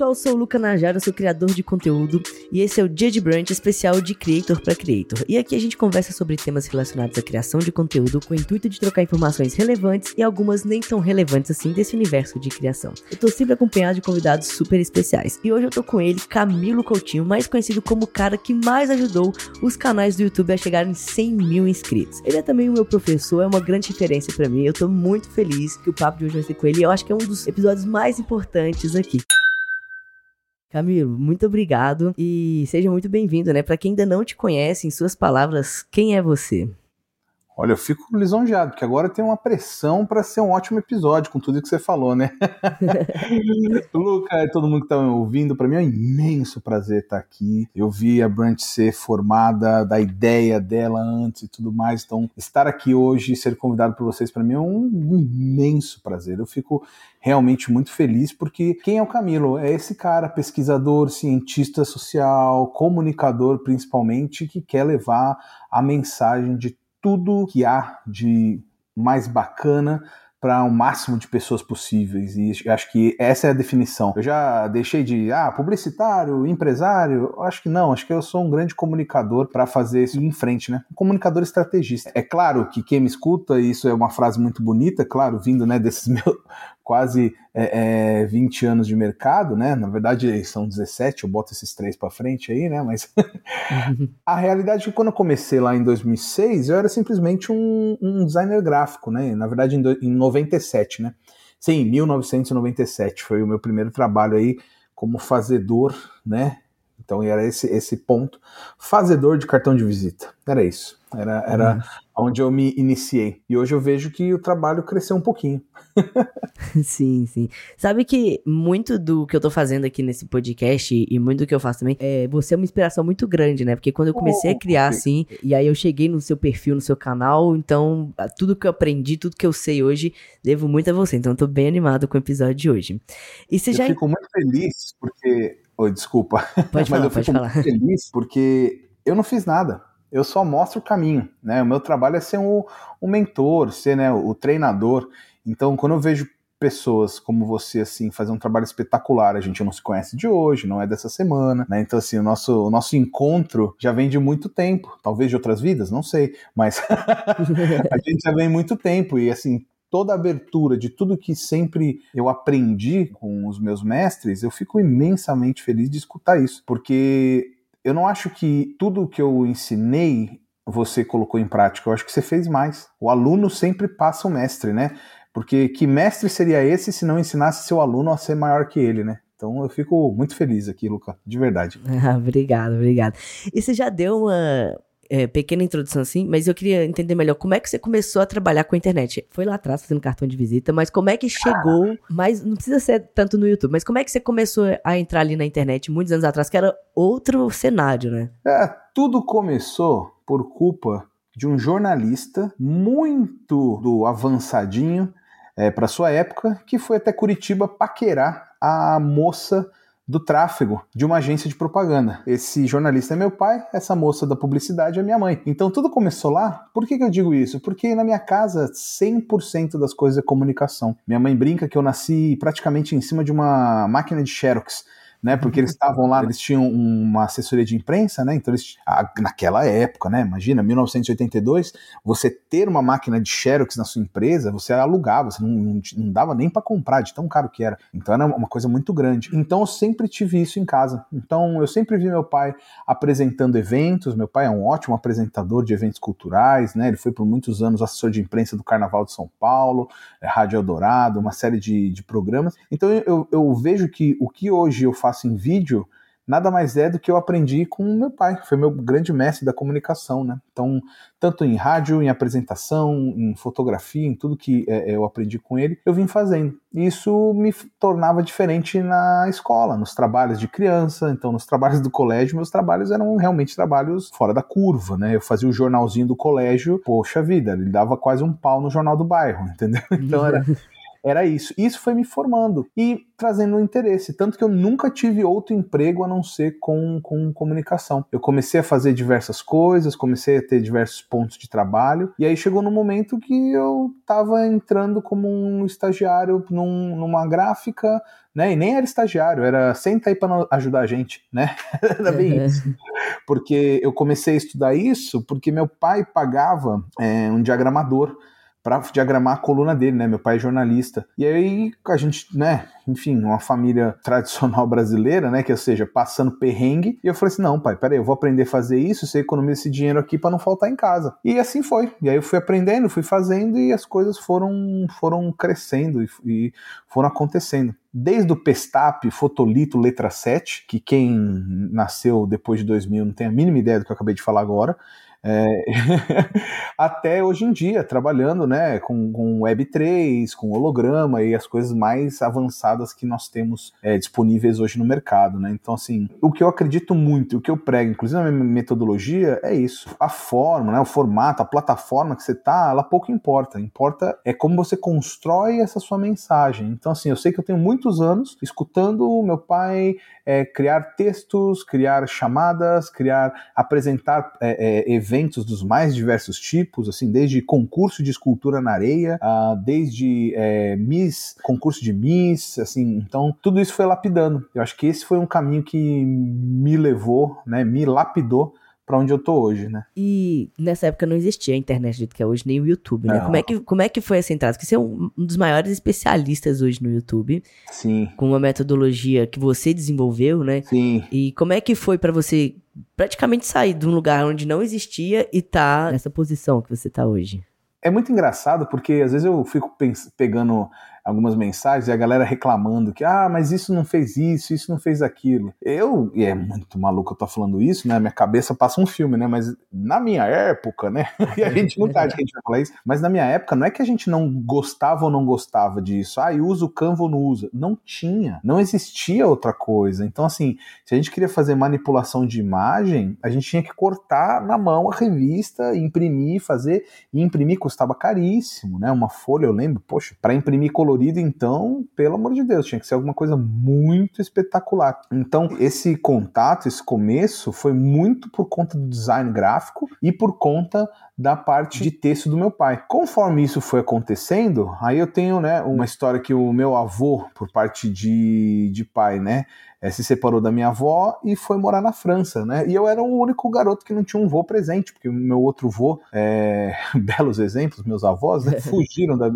pessoal, eu sou o Luca Najara, sou criador de conteúdo e esse é o Dia de Brunch especial de Creator para Creator. E aqui a gente conversa sobre temas relacionados à criação de conteúdo com o intuito de trocar informações relevantes e algumas nem tão relevantes assim desse universo de criação. Eu tô sempre acompanhado de convidados super especiais e hoje eu tô com ele, Camilo Coutinho, mais conhecido como o cara que mais ajudou os canais do YouTube a chegarem em 100 mil inscritos. Ele é também o meu professor, é uma grande referência para mim. Eu tô muito feliz que o papo de hoje vai ser com ele. Eu acho que é um dos episódios mais importantes aqui. Camilo, muito obrigado e seja muito bem-vindo, né? Para quem ainda não te conhece, em suas palavras, quem é você? Olha, eu fico lisonjeado, porque agora tem uma pressão para ser um ótimo episódio com tudo que você falou, né? Luca e todo mundo que está ouvindo, para mim é um imenso prazer estar aqui. Eu vi a Branch ser formada, da ideia dela antes e tudo mais, então estar aqui hoje e ser convidado por vocês, para mim é um imenso prazer. Eu fico realmente muito feliz, porque quem é o Camilo? É esse cara, pesquisador, cientista social, comunicador principalmente, que quer levar a mensagem de tudo que há de mais bacana para o um máximo de pessoas possíveis. E acho que essa é a definição. Eu já deixei de, ah, publicitário, empresário. Acho que não, acho que eu sou um grande comunicador para fazer isso em frente, né? Um comunicador estrategista. É claro que quem me escuta, e isso é uma frase muito bonita, claro, vindo né, desses meus quase é, é, 20 anos de mercado, né? Na verdade são 17, eu boto esses três para frente aí, né? Mas a realidade é que quando eu comecei lá em 2006, eu era simplesmente um, um designer gráfico, né? Na verdade em, do, em 97, né? Sim, 1997 foi o meu primeiro trabalho aí como fazedor, né? Então era esse, esse ponto. Fazedor de cartão de visita. Era isso. Era, era uhum. onde eu me iniciei. E hoje eu vejo que o trabalho cresceu um pouquinho. sim, sim. Sabe que muito do que eu tô fazendo aqui nesse podcast e muito do que eu faço também, é, você é uma inspiração muito grande, né? Porque quando eu comecei a criar assim, e aí eu cheguei no seu perfil, no seu canal, então tudo que eu aprendi, tudo que eu sei hoje, devo muito a você. Então eu tô bem animado com o episódio de hoje. E você eu já. fico muito feliz porque. Oi, desculpa. Pode falar, Mas eu pode fico falar. muito feliz porque eu não fiz nada eu só mostro o caminho, né? O meu trabalho é ser um, um mentor, ser né, o treinador. Então, quando eu vejo pessoas como você assim fazer um trabalho espetacular. A gente não se conhece de hoje, não é dessa semana, né? Então assim, o nosso, o nosso encontro já vem de muito tempo, talvez de outras vidas, não sei, mas a gente já vem muito tempo e assim, toda a abertura de tudo que sempre eu aprendi com os meus mestres, eu fico imensamente feliz de escutar isso, porque eu não acho que tudo que eu ensinei você colocou em prática, eu acho que você fez mais. O aluno sempre passa o mestre, né? Porque que mestre seria esse se não ensinasse seu aluno a ser maior que ele, né? Então eu fico muito feliz aqui, Luca, de verdade. Ah, obrigado, obrigado. E você já deu uma, é, pequena introdução assim, mas eu queria entender melhor como é que você começou a trabalhar com a internet. Foi lá atrás fazendo cartão de visita, mas como é que chegou, mas não precisa ser tanto no YouTube, mas como é que você começou a entrar ali na internet muitos anos atrás, que era outro cenário, né? É, tudo começou por culpa de um jornalista muito do avançadinho é, para sua época, que foi até Curitiba paquerar a moça do tráfego de uma agência de propaganda. Esse jornalista é meu pai, essa moça da publicidade é minha mãe. Então tudo começou lá. Por que, que eu digo isso? Porque na minha casa 100% das coisas é comunicação. Minha mãe brinca que eu nasci praticamente em cima de uma máquina de Xerox né? Porque eles estavam lá, eles tinham uma assessoria de imprensa, né? Então eles, naquela época, né? Imagina, 1982, você ter uma máquina de Xerox na sua empresa, você alugava, você não, não, não dava nem para comprar, de tão caro que era. Então era uma coisa muito grande. Então eu sempre tive isso em casa. Então eu sempre vi meu pai apresentando eventos. Meu pai é um ótimo apresentador de eventos culturais, né? Ele foi por muitos anos assessor de imprensa do Carnaval de São Paulo, Rádio Eldorado, uma série de, de programas. Então eu, eu vejo que o que hoje eu faço faço em vídeo nada mais é do que eu aprendi com meu pai, que foi meu grande mestre da comunicação, né? Então, tanto em rádio, em apresentação, em fotografia, em tudo que é, eu aprendi com ele, eu vim fazendo. E isso me tornava diferente na escola, nos trabalhos de criança, então nos trabalhos do colégio, meus trabalhos eram realmente trabalhos fora da curva, né? Eu fazia o jornalzinho do colégio, poxa vida, ele dava quase um pau no jornal do bairro, entendeu? Então era era isso. Isso foi me formando e trazendo um interesse. Tanto que eu nunca tive outro emprego a não ser com, com comunicação. Eu comecei a fazer diversas coisas, comecei a ter diversos pontos de trabalho, e aí chegou no momento que eu estava entrando como um estagiário num, numa gráfica, né? E nem era estagiário, era senta aí para ajudar a gente, né? era bem isso. Porque eu comecei a estudar isso porque meu pai pagava é, um diagramador para diagramar a coluna dele, né? Meu pai é jornalista. E aí a gente, né, enfim, uma família tradicional brasileira, né, que ou seja, passando perrengue. E eu falei assim: "Não, pai, peraí, eu vou aprender a fazer isso, você economiza esse dinheiro aqui para não faltar em casa". E assim foi. E aí eu fui aprendendo, fui fazendo e as coisas foram foram crescendo e, e foram acontecendo desde o Pestap, Fotolito, letra 7, que quem nasceu depois de 2000 não tem a mínima ideia do que eu acabei de falar agora, é, até hoje em dia, trabalhando né, com, com Web3, com holograma e as coisas mais avançadas que nós temos é, disponíveis hoje no mercado. Né? Então, assim, o que eu acredito muito, o que eu prego, inclusive na minha metodologia, é isso. A forma, né, o formato, a plataforma que você está, ela pouco importa. Importa é como você constrói essa sua mensagem. Então, assim, eu sei que eu tenho muitos anos escutando meu pai é, criar textos, criar chamadas, criar, apresentar é, é, eventos dos mais diversos tipos, assim, desde concurso de escultura na areia, a, desde é, Miss, concurso de Miss, assim, então tudo isso foi lapidando. Eu acho que esse foi um caminho que me levou, né, me lapidou para onde eu tô hoje, né? E nessa época não existia a internet do jeito que é hoje, nem o YouTube, né? Como é, que, como é que foi essa entrada? Porque você é um, um, dos maiores especialistas hoje no YouTube. Sim. Com uma metodologia que você desenvolveu, né? Sim. E como é que foi para você praticamente sair de um lugar onde não existia e tá nessa posição que você tá hoje? É muito engraçado porque às vezes eu fico pegando algumas mensagens e a galera reclamando que, ah, mas isso não fez isso, isso não fez aquilo. Eu, e é muito maluco eu tô falando isso, né? Minha cabeça passa um filme, né? Mas na minha época, né? e a gente não tá de que a gente vai falar isso, mas na minha época não é que a gente não gostava ou não gostava disso. Ah, e usa o Canva ou não usa. Não tinha. Não existia outra coisa. Então, assim, se a gente queria fazer manipulação de imagem, a gente tinha que cortar na mão a revista, imprimir, fazer. E imprimir custava caríssimo, né? Uma folha, eu lembro, poxa, para imprimir colorido colorido, então, pelo amor de Deus, tinha que ser alguma coisa muito espetacular. Então, esse contato, esse começo, foi muito por conta do design gráfico e por conta da parte de texto do meu pai. Conforme isso foi acontecendo, aí eu tenho, né, uma história que o meu avô, por parte de, de pai, né, é, se separou da minha avó e foi morar na França, né? E eu era o único garoto que não tinha um vô presente, porque o meu outro vô, é, belos exemplos, meus avós, né, fugiram da,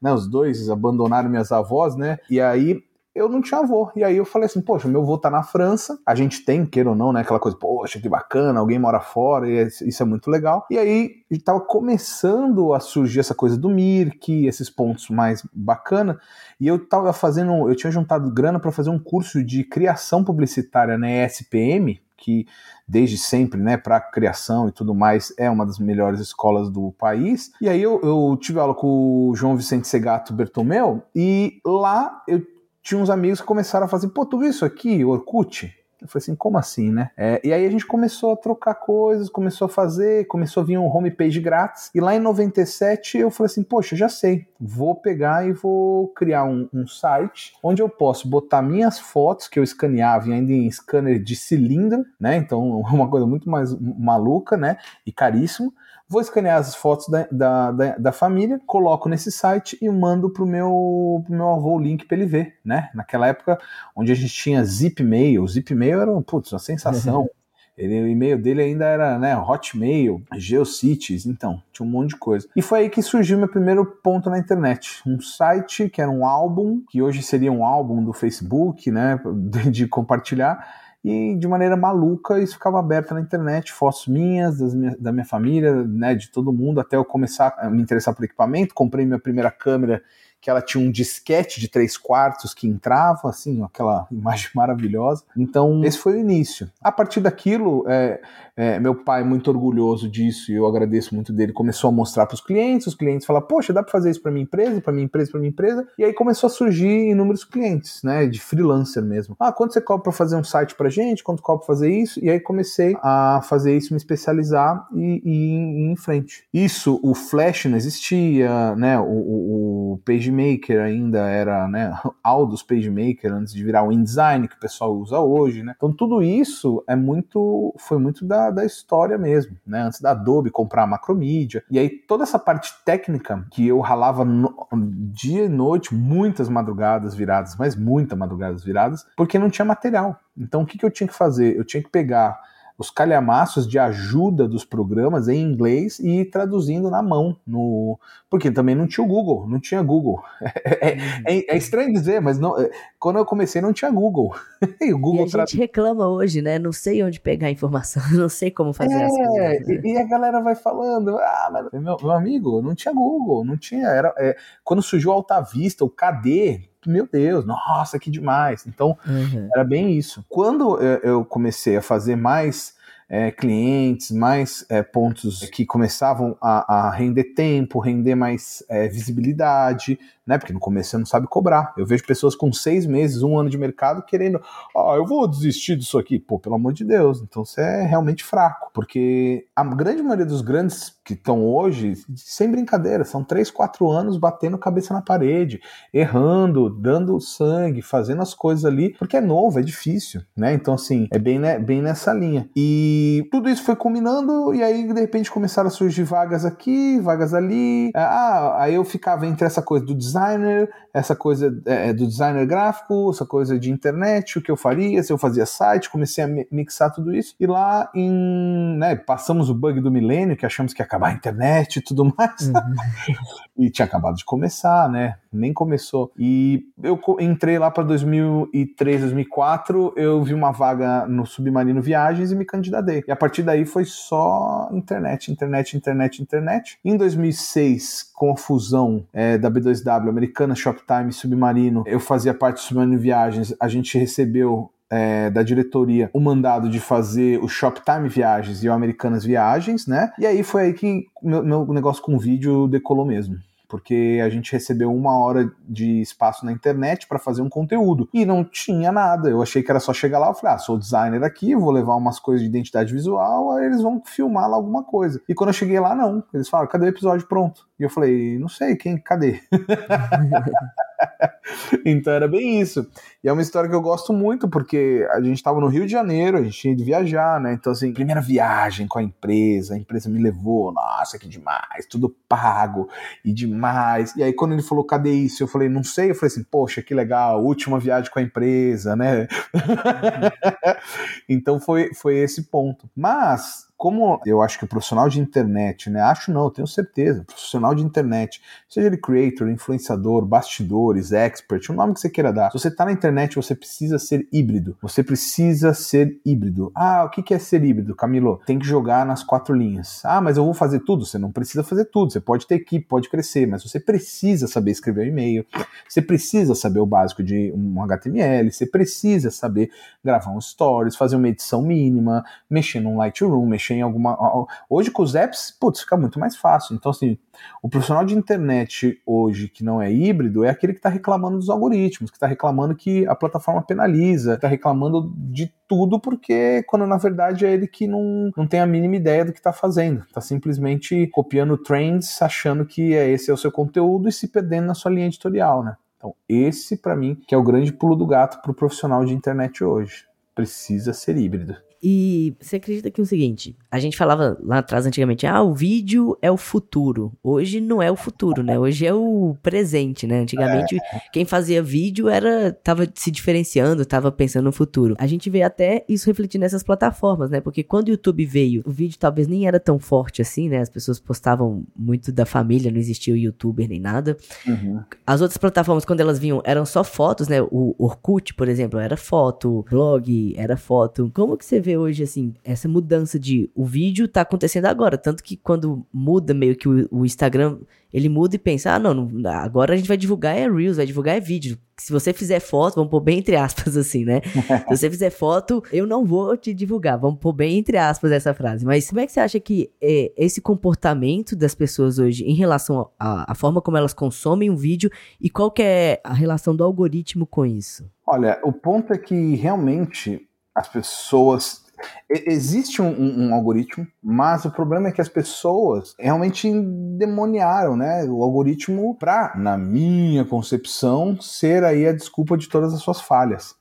né, os dois abandonaram minhas avós, né? E aí eu não tinha avô. E aí eu falei assim, poxa, meu avô tá na França, a gente tem, queira ou não, né? Aquela coisa, poxa, que bacana, alguém mora fora, e isso é muito legal. E aí estava começando a surgir essa coisa do Mirk, esses pontos mais bacana, e eu tava fazendo, eu tinha juntado grana para fazer um curso de criação publicitária na ESPM, que desde sempre, né, para criação e tudo mais, é uma das melhores escolas do país. E aí eu, eu tive aula com o João Vicente Segato Bertomeu, e lá eu tinha uns amigos que começaram a fazer, pô, tu viu isso aqui, Orkut? Eu falei assim, como assim, né? É, e aí a gente começou a trocar coisas, começou a fazer, começou a vir um homepage grátis. E lá em 97 eu falei assim, poxa, já sei, vou pegar e vou criar um, um site onde eu posso botar minhas fotos que eu escaneava ainda em scanner de cilindro, né? Então uma coisa muito mais maluca, né? E caríssimo vou escanear as fotos da, da, da, da família, coloco nesse site e mando pro meu, pro meu avô o link para ele ver, né? Naquela época onde a gente tinha zip mail, zip mail era putz, uma sensação. Ele, o e-mail dele ainda era né, Hotmail, Geocities, então, tinha um monte de coisa. E foi aí que surgiu meu primeiro ponto na internet. Um site que era um álbum, que hoje seria um álbum do Facebook, né, de, de compartilhar, e de maneira maluca isso ficava aberto na internet, fotos minhas, minha, da minha família, né, de todo mundo, até eu começar a me interessar por equipamento, comprei minha primeira câmera que ela tinha um disquete de três quartos que entrava, assim, aquela imagem maravilhosa. Então, esse foi o início. A partir daquilo, é, é, meu pai, muito orgulhoso disso, e eu agradeço muito dele, começou a mostrar para os clientes, os clientes falaram, poxa, dá para fazer isso para minha empresa, para minha empresa, para minha empresa, e aí começou a surgir inúmeros clientes, né, de freelancer mesmo. Ah, quanto você cobra para fazer um site para gente, quanto cobra fazer isso, e aí comecei a fazer isso, me especializar e, e em frente. Isso, o Flash não existia, né, o, o, o PageMaker ainda era, né, Aldous PageMaker antes de virar o InDesign que o pessoal usa hoje, né, então tudo isso é muito, foi muito da, da história mesmo, né, antes da Adobe comprar a Macromedia, e aí toda essa parte técnica que eu ralava no, dia e noite, muitas madrugadas viradas, mas muitas madrugadas viradas, porque não tinha material. Então o que, que eu tinha que fazer? Eu tinha que pegar os calhamaços de ajuda dos programas em inglês e traduzindo na mão, no porque também não tinha o Google, não tinha Google. É, é, é estranho dizer, mas não, é, quando eu comecei não tinha Google. e, o Google e a gente reclama hoje, né? Não sei onde pegar a informação, não sei como fazer é, as coisas. Né? E, e, a galera vai falando, ah, mas, meu, meu, amigo, não tinha Google, não tinha. Era, é, quando surgiu o Alta Vista, o KD, meu Deus, nossa, que demais. Então, uhum. era bem isso. Quando eu comecei a fazer mais é, clientes, mais é, pontos que começavam a, a, render tempo, render mais é, visibilidade, né? Porque no começo você não sabe cobrar. Eu vejo pessoas com seis meses, um ano de mercado querendo, ah, eu vou desistir disso aqui. Pô, pelo amor de Deus, então você é realmente fraco. Porque a grande maioria dos grandes que estão hoje, sem brincadeira, são três, quatro anos batendo cabeça na parede, errando, dando sangue, fazendo as coisas ali, porque é novo, é difícil, né? Então, assim, é bem, né, bem nessa linha. E tudo isso foi combinando, e aí, de repente, começaram a surgir vagas aqui, vagas ali. Ah, aí eu ficava entre essa coisa do design designer, essa coisa é, é, do designer gráfico, essa coisa de internet, o que eu faria, se eu fazia site, comecei a mixar tudo isso. E lá em, né, passamos o bug do milênio, que achamos que ia acabar a internet e tudo mais. Uhum. e tinha acabado de começar, né? Nem começou. E eu entrei lá para 2003, 2004, eu vi uma vaga no Submarino Viagens e me candidatei. E a partir daí foi só internet, internet, internet, internet. Em 2006, com a fusão é, da B2W, Americana, Shoptime Submarino, eu fazia parte do Submarino Viagens, a gente recebeu é, da diretoria o mandado de fazer o Shoptime Viagens e o Americanas Viagens, né? E aí foi aí que meu, meu negócio com vídeo decolou mesmo porque a gente recebeu uma hora de espaço na internet para fazer um conteúdo e não tinha nada. Eu achei que era só chegar lá, eu falei, ah, sou designer aqui, vou levar umas coisas de identidade visual, aí eles vão filmar lá alguma coisa. E quando eu cheguei lá, não. Eles falaram, cadê o episódio pronto? E eu falei, não sei, quem, cadê? então era bem isso. E é uma história que eu gosto muito, porque a gente estava no Rio de Janeiro, a gente tinha ido viajar, né? Então, assim, primeira viagem com a empresa, a empresa me levou, nossa, que demais, tudo pago e demais. E aí, quando ele falou, cadê isso? Eu falei, não sei. Eu falei assim, poxa, que legal, última viagem com a empresa, né? então foi, foi esse ponto. Mas como eu acho que o profissional de internet, né? Acho não, tenho certeza, profissional de internet, seja ele creator, influenciador, bastidores, expert, o nome que você queira dar. Se você está na internet, você precisa ser híbrido. Você precisa ser híbrido. Ah, o que é ser híbrido, Camilo? Tem que jogar nas quatro linhas. Ah, mas eu vou fazer tudo? Você não precisa fazer tudo. Você pode ter equipe, pode crescer, mas você precisa saber escrever um e-mail. Você precisa saber o básico de um HTML. Você precisa saber gravar um stories, fazer uma edição mínima, mexer num Lightroom, mexer em alguma. Hoje com os apps, putz, fica muito mais fácil. Então, assim, o profissional de internet hoje que não é híbrido é aquele que está reclamando dos algoritmos, que está reclamando que a plataforma penaliza, está reclamando de tudo, porque quando na verdade é ele que não, não tem a mínima ideia do que está fazendo. Está simplesmente copiando trends, achando que é esse é o seu conteúdo e se perdendo na sua linha editorial, né? Então, esse para mim que é o grande pulo do gato para o profissional de internet hoje. Precisa ser híbrido. E você acredita que é o seguinte, a gente falava lá atrás antigamente, ah, o vídeo é o futuro. Hoje não é o futuro, né? Hoje é o presente, né? Antigamente é. quem fazia vídeo era tava se diferenciando, tava pensando no futuro. A gente vê até isso refletir nessas plataformas, né? Porque quando o YouTube veio, o vídeo talvez nem era tão forte assim, né? As pessoas postavam muito da família, não existia o YouTuber nem nada. Uhum. As outras plataformas quando elas vinham eram só fotos, né? O Orkut, por exemplo, era foto, blog, era foto. Como que você vê vê hoje, assim, essa mudança de o vídeo tá acontecendo agora. Tanto que quando muda meio que o, o Instagram, ele muda e pensa, ah, não, não, agora a gente vai divulgar é Reels, vai divulgar é vídeo. Se você fizer foto, vamos pôr bem entre aspas, assim, né? Se você fizer foto, eu não vou te divulgar. Vamos pôr bem entre aspas essa frase. Mas como é que você acha que é, esse comportamento das pessoas hoje em relação à forma como elas consomem um vídeo e qual que é a relação do algoritmo com isso? Olha, o ponto é que realmente as pessoas Existe um, um, algoritmo, mas o problema é que as pessoas realmente endemoniaram, né? O algoritmo para, na minha concepção, ser aí a desculpa de todas as suas falhas.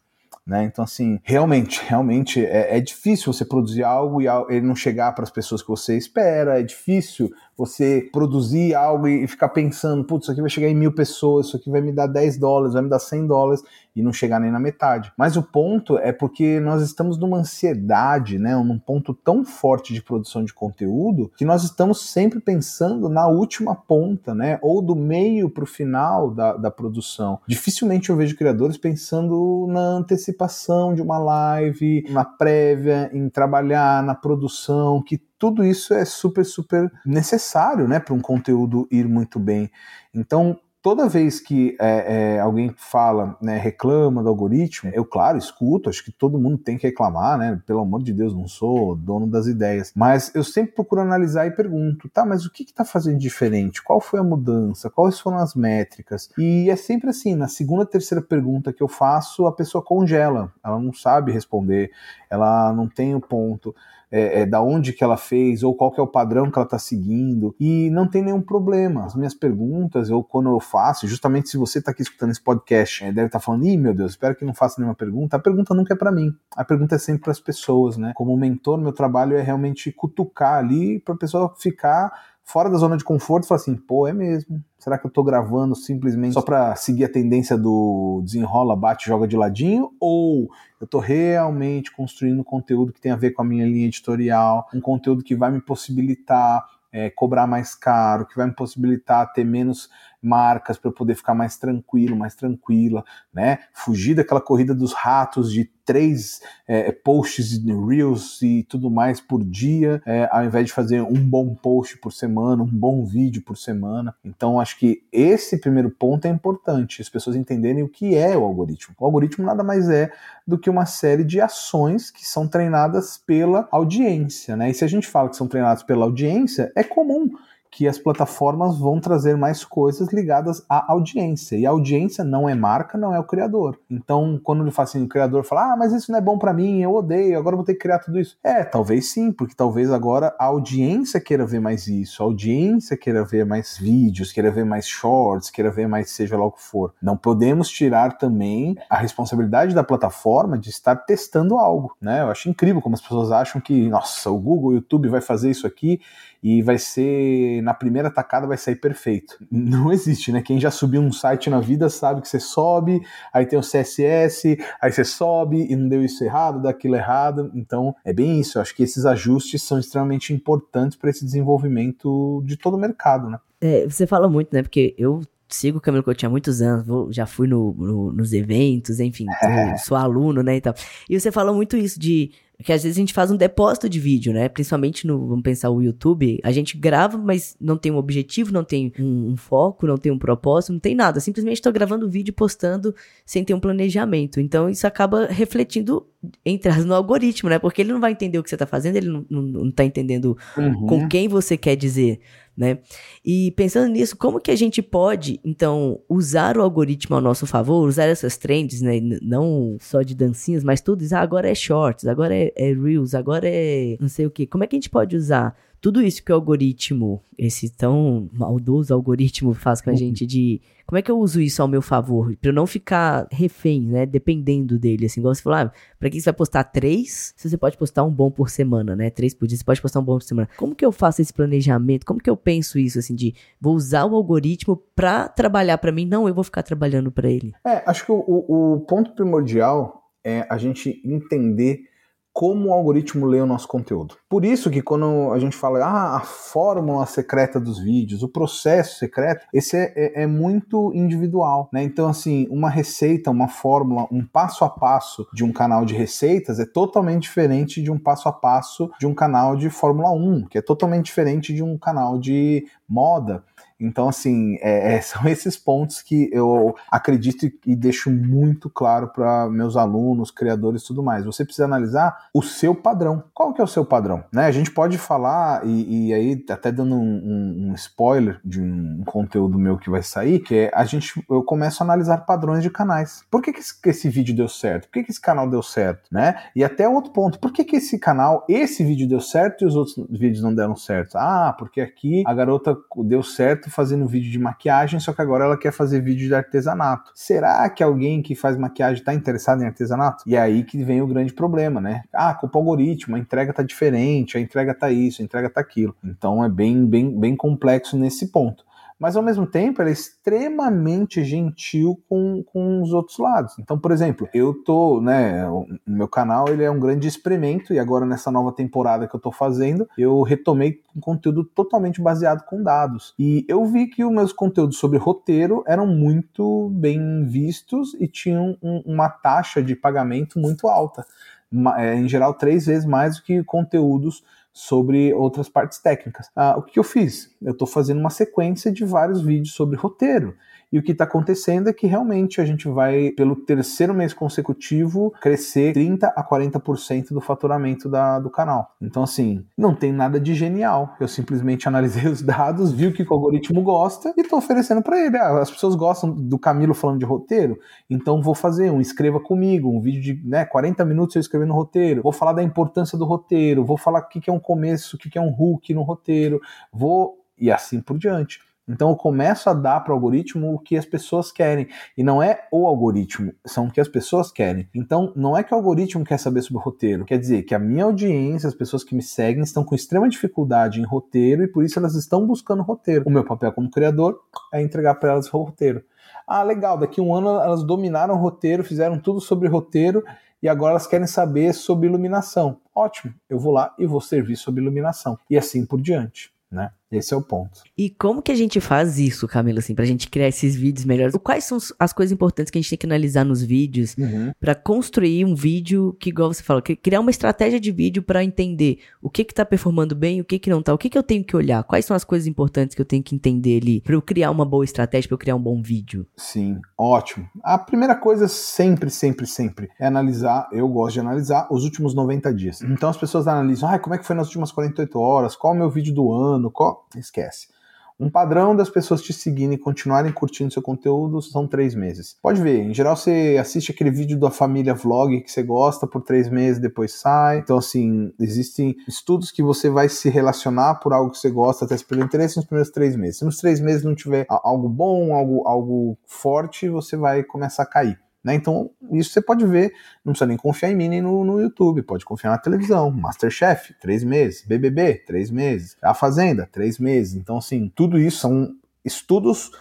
Né? Então, assim, realmente, realmente é, é, difícil você produzir algo e ele não chegar para as pessoas que você espera, é difícil você produzir algo e ficar pensando, putz, isso aqui vai chegar em mil pessoas, isso aqui vai me dar 10 dólares, vai me dar 100 dólares e não chegar nem na metade. Mas o ponto é porque nós estamos numa ansiedade, né, num ponto tão forte de produção de conteúdo que nós estamos sempre pensando na última ponta, né, ou do meio para o final da, da produção. Dificilmente eu vejo criadores pensando na antecipação de uma live, na prévia, em trabalhar na produção, que tudo isso é super, super necessário, né, para um conteúdo ir muito bem. Então, toda vez que é, é, alguém fala, né, reclama do algoritmo, eu, claro, escuto, acho que todo mundo tem que reclamar, né? Pelo amor de Deus, não sou dono das ideias. Mas eu sempre procuro analisar e pergunto, tá, mas o que está fazendo diferente? Qual foi a mudança? Quais foram as métricas? E é sempre assim, na segunda, terceira pergunta que eu faço, a pessoa congela, ela não sabe responder, ela não tem o ponto é, é, da onde que ela fez ou qual que é o padrão que ela está seguindo e não tem nenhum problema. As minhas perguntas, ou quando eu faço, justamente se você está aqui escutando esse podcast, é, deve estar tá falando, ih, meu Deus, espero que não faça nenhuma pergunta. A pergunta nunca é para mim, a pergunta é sempre para as pessoas, né? Como mentor, meu trabalho é realmente cutucar ali para a pessoa ficar fora da zona de conforto falar assim, pô, é mesmo. Será que eu tô gravando simplesmente só para seguir a tendência do desenrola, bate, joga de ladinho? Ou eu tô realmente construindo conteúdo que tem a ver com a minha linha editorial, um conteúdo que vai me possibilitar é, cobrar mais caro, que vai me possibilitar ter menos marcas para poder ficar mais tranquilo, mais tranquila, né? Fugir daquela corrida dos ratos de três é, posts reels e tudo mais por dia, é, ao invés de fazer um bom post por semana, um bom vídeo por semana. Então, acho que esse primeiro ponto é importante, as pessoas entenderem o que é o algoritmo. O algoritmo nada mais é do que uma série de ações que são treinadas pela audiência, né? E se a gente fala que são treinadas pela audiência, é comum que as plataformas vão trazer mais coisas ligadas à audiência. E a audiência não é marca, não é o criador. Então, quando ele fala assim, o criador fala, ah, mas isso não é bom para mim, eu odeio, agora vou ter que criar tudo isso. É, talvez sim, porque talvez agora a audiência queira ver mais isso, a audiência queira ver mais vídeos, queira ver mais shorts, queira ver mais seja lá o que for. Não podemos tirar também a responsabilidade da plataforma de estar testando algo, né? Eu acho incrível como as pessoas acham que, nossa, o Google, o YouTube vai fazer isso aqui e vai ser na primeira tacada vai sair perfeito. Não existe, né? Quem já subiu um site na vida sabe que você sobe, aí tem o CSS, aí você sobe e não deu isso errado, dá aquilo errado. Então é bem isso. Eu acho que esses ajustes são extremamente importantes para esse desenvolvimento de todo o mercado, né? É, você fala muito, né? Porque eu sigo o Camilo Coutinho há muitos anos, vou, já fui no, no, nos eventos, enfim, sou aluno, né, e tal. E você fala muito isso de que às vezes a gente faz um depósito de vídeo, né? Principalmente no, vamos pensar, o YouTube. A gente grava, mas não tem um objetivo, não tem um, um foco, não tem um propósito, não tem nada. Simplesmente estou gravando vídeo e postando sem ter um planejamento. Então isso acaba refletindo entre no algoritmo, né? Porque ele não vai entender o que você está fazendo, ele não, não, não tá entendendo uhum. com quem você quer dizer né? E pensando nisso, como que a gente pode, então, usar o algoritmo ao nosso favor, usar essas trends, né? Não só de dancinhas, mas tudo, ah, agora é shorts, agora é, é reels, agora é não sei o que. Como é que a gente pode usar tudo isso que o algoritmo, esse tão maldoso algoritmo faz com a uhum. gente de como é que eu uso isso ao meu favor? Pra eu não ficar refém, né? Dependendo dele. Assim, igual você falou, ah, pra que você vai postar três se você pode postar um bom por semana, né? Três por dia, você pode postar um bom por semana. Como que eu faço esse planejamento? Como que eu penso isso, assim, de vou usar o algoritmo pra trabalhar para mim? Não, eu vou ficar trabalhando para ele. É, acho que o, o ponto primordial é a gente entender como o algoritmo lê o nosso conteúdo. Por isso que quando a gente fala ah, a fórmula secreta dos vídeos, o processo secreto, esse é, é, é, muito individual, né? Então, assim, uma receita, uma fórmula, um passo a passo de um canal de receitas é totalmente diferente de um passo a passo de um canal de Fórmula 1, que é totalmente diferente de um canal de moda. Então, assim, é, é são esses pontos que eu acredito e, e deixo muito claro para meus alunos, criadores e tudo mais. Você precisa analisar o seu padrão. Qual que é o seu padrão? Né? A gente pode falar, e, e aí até dando um, um, spoiler de um conteúdo meu que vai sair, que é a gente, eu começo a analisar padrões de canais. Por que, que, esse, que esse vídeo deu certo? Por que, que esse canal deu certo? Né? E até outro ponto, por que, que esse canal, esse vídeo deu certo e os outros vídeos não deram certo? Ah, porque aqui a garota deu certo fazendo vídeo de maquiagem, só que agora ela quer fazer vídeo de artesanato. Será que alguém que faz maquiagem está interessado em artesanato? E é aí que vem o grande problema, né? Ah, culpa o algoritmo, a entrega tá diferente, a entrega tá isso, a entrega tá aquilo. Então é bem, bem, bem complexo nesse ponto mas ao mesmo tempo ela é extremamente gentil com, com os outros lados. Então, por exemplo, eu tô, né, o meu canal ele é um grande experimento e agora nessa nova temporada que eu tô fazendo, eu retomei um conteúdo totalmente baseado com dados. E eu vi que os meus conteúdos sobre roteiro eram muito bem vistos e tinham um, uma taxa de pagamento muito alta. É, em geral, três vezes mais do que conteúdos sobre outras partes técnicas. Ah, o que eu fiz? Eu estou fazendo uma sequência de vários vídeos sobre roteiro. E o que está acontecendo é que realmente a gente vai, pelo terceiro mês consecutivo, crescer 30 a 40% do faturamento da, do canal. Então, assim, não tem nada de genial. Eu simplesmente analisei os dados, vi o que o algoritmo gosta e estou oferecendo para ele. Ah, as pessoas gostam do Camilo falando de roteiro, então vou fazer um escreva comigo, um vídeo de né, 40 minutos eu escrevendo roteiro. Vou falar da importância do roteiro, vou falar o que é um começo, o que é um hook no roteiro, vou e assim por diante. Então eu começo a dar para o algoritmo o que as pessoas querem. E não é o algoritmo, são o que as pessoas querem. Então não é que o algoritmo quer saber sobre o roteiro. Quer dizer que a minha audiência, as pessoas que me seguem, estão com extrema dificuldade em roteiro e por isso elas estão buscando roteiro. O meu papel como criador é entregar para elas o roteiro. Ah, legal, daqui a um ano elas dominaram o roteiro, fizeram tudo sobre roteiro e agora elas querem saber sobre iluminação. Ótimo, eu vou lá e vou servir sobre iluminação. E assim por diante, né? Esse é o ponto. E como que a gente faz isso, Camila, assim, pra gente criar esses vídeos melhores? Quais são as coisas importantes que a gente tem que analisar nos vídeos uhum. para construir um vídeo que, igual você falou, criar uma estratégia de vídeo para entender o que que tá performando bem, o que que não tá, o que que eu tenho que olhar, quais são as coisas importantes que eu tenho que entender ali para eu criar uma boa estratégia, para eu criar um bom vídeo? Sim, ótimo. A primeira coisa sempre, sempre, sempre é analisar, eu gosto de analisar os últimos 90 dias. Então as pessoas analisam, ah, como é que foi nas últimas 48 horas, qual é o meu vídeo do ano, qual esquece. Um padrão das pessoas te seguirem e continuarem curtindo seu conteúdo são três meses. Pode ver, em geral você assiste aquele vídeo da família vlog que você gosta por três meses, depois sai. Então, assim, existem estudos que você vai se relacionar por algo que você gosta, até pelo interesse nos primeiros três meses. Se nos três meses não tiver algo bom, algo, algo forte, você vai começar a cair. Né? Então, isso você pode ver, não precisa nem confiar em mim nem no, no YouTube, pode confiar na televisão. Masterchef, três meses. BBB, três meses. A Fazenda, três meses. Então, assim, tudo isso são estudos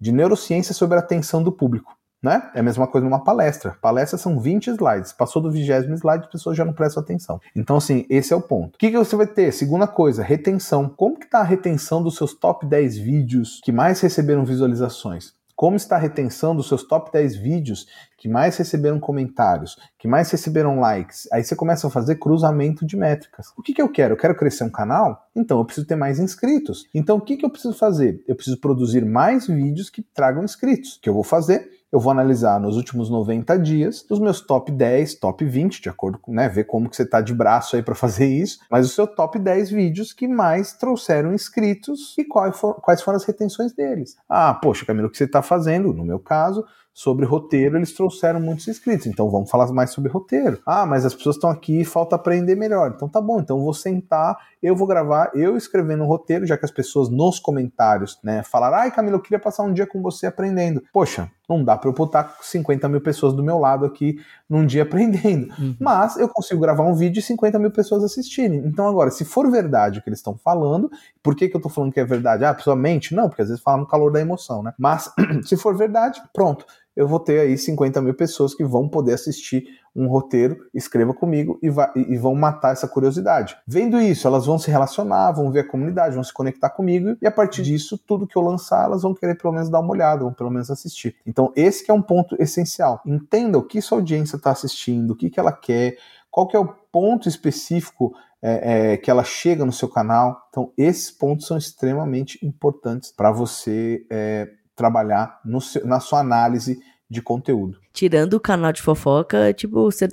de neurociência sobre a atenção do público. Né? É a mesma coisa numa palestra. Palestras são 20 slides. Passou do vigésimo slide, as pessoas já não prestam atenção. Então, assim, esse é o ponto. O que, que você vai ter? Segunda coisa, retenção. Como que está a retenção dos seus top 10 vídeos que mais receberam visualizações? Como está a retenção dos seus top 10 vídeos que mais receberam comentários, que mais receberam likes? Aí você começa a fazer cruzamento de métricas. O que, que eu quero? Eu quero crescer um canal? Então eu preciso ter mais inscritos. Então o que, que eu preciso fazer? Eu preciso produzir mais vídeos que tragam inscritos. O que eu vou fazer? Eu vou analisar nos últimos 90 dias os meus top 10, top 20, de acordo com, né, ver como que você tá de braço aí para fazer isso, mas o seu top 10 vídeos que mais trouxeram inscritos e quais, for, quais foram as retenções deles. Ah, poxa, Camilo, o que você está fazendo? No meu caso, sobre roteiro, eles trouxeram muitos inscritos. Então vamos falar mais sobre roteiro. Ah, mas as pessoas estão aqui e falta aprender melhor. Então tá bom, então vou sentar, eu vou gravar, eu escrevendo o roteiro, já que as pessoas nos comentários, né, falaram, ai Camilo, eu queria passar um dia com você aprendendo. Poxa, não dá para eu botar 50 mil pessoas do meu lado aqui num dia aprendendo. Uhum. Mas eu consigo gravar um vídeo e 50 mil pessoas assistirem. Então, agora, se for verdade o que eles estão falando, por que, que eu tô falando que é verdade? Ah, a pessoa mente? Não, porque às vezes fala no calor da emoção, né? Mas, se for verdade, pronto eu vou ter aí 50 mil pessoas que vão poder assistir um roteiro, escreva comigo e, vai, e, vão matar essa curiosidade. Vendo isso, elas vão se relacionar, vão ver a comunidade, vão se conectar comigo e a partir disso, tudo que eu lançar, elas vão querer pelo menos dar uma olhada, vão pelo menos assistir. Então, esse é um ponto essencial. Entenda o que sua audiência está assistindo, o que, que ela quer, qual que é o ponto específico é, é, que ela chega no seu canal. Então, esses pontos são extremamente importantes para você é, trabalhar seu, na sua análise de conteúdo. Tirando o canal de fofoca, tipo, você,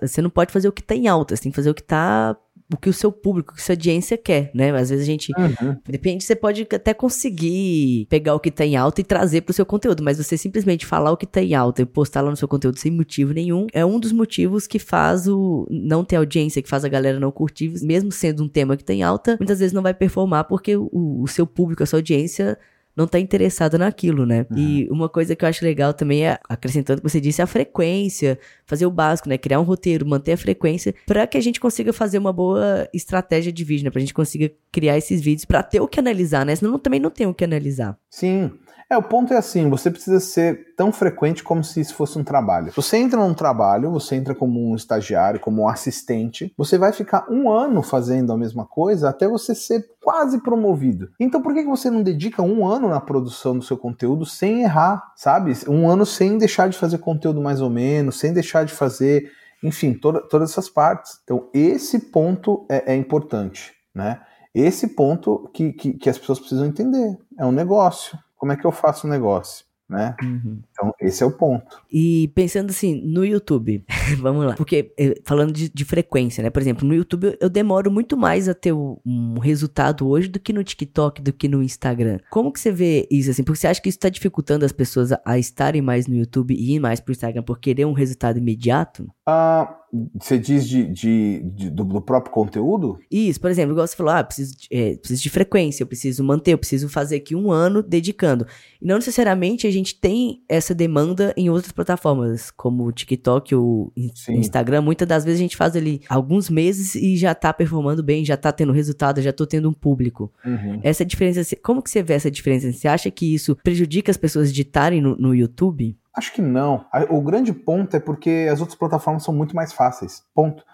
você não pode fazer o que tá em alta, você tem que fazer o que tá o que o seu público, o que a sua audiência quer, né? Às vezes a gente. Uhum. Depende, você pode até conseguir pegar o que tá em alta e trazer pro seu conteúdo, mas você simplesmente falar o que tá em alta e postar lá no seu conteúdo sem motivo nenhum é um dos motivos que faz o não ter audiência, que faz a galera não curtir, mesmo sendo um tema que tem alta, muitas vezes não vai performar porque o, o seu público, a sua audiência não tá interessado naquilo, né? Uhum. E uma coisa que eu acho legal também é, acrescentando o que você disse, a frequência, fazer o básico, né? Criar um roteiro, manter a frequência, para que a gente consiga fazer uma boa estratégia de vídeo, né? Pra gente consiga criar esses vídeos para ter o que analisar, né? Senão também não tem o que analisar. Sim. É, o ponto é assim, você precisa ser tão frequente como se isso fosse um trabalho. Você entra num trabalho, você entra como um estagiário, como um assistente, você vai ficar um ano fazendo a mesma coisa até você ser quase promovido. Então por que você não dedica um ano na produção do seu conteúdo sem errar, sabe? Um ano sem deixar de fazer conteúdo mais ou menos, sem deixar de fazer, enfim, toda, todas essas partes. Então esse ponto é, é importante, né? Esse ponto que, que, que as pessoas precisam entender. É um negócio como é que eu faço o negócio? Né? Uhum. Então, esse é o ponto. E pensando assim, no YouTube, vamos lá. Porque, eh, falando de, de, frequência, né? Por exemplo, no YouTube eu demoro muito mais a ter um resultado hoje do que no TikTok, do que no Instagram. Como que você vê isso, assim? Porque você acha que isso está dificultando as pessoas a, a, estarem mais no YouTube e ir mais pro Instagram por querer um resultado imediato? Ah, você diz de, de, de do, do, próprio conteúdo? Isso, por exemplo, igual você falou, ah, preciso, é, preciso de frequência, eu preciso manter, eu preciso fazer aqui um ano dedicando. E não necessariamente a gente tem essa demanda em outras plataformas, como o TikTok ou Sim. Instagram. Muitas das vezes a gente faz ali alguns meses e já tá performando bem, já tá tendo resultado, já tô tendo um público. Uhum. Essa diferença, como que você vê essa diferença? Você acha que isso prejudica as pessoas de estarem no, no YouTube? Acho que não. O grande ponto é porque as outras plataformas são muito mais fáceis. Ponto.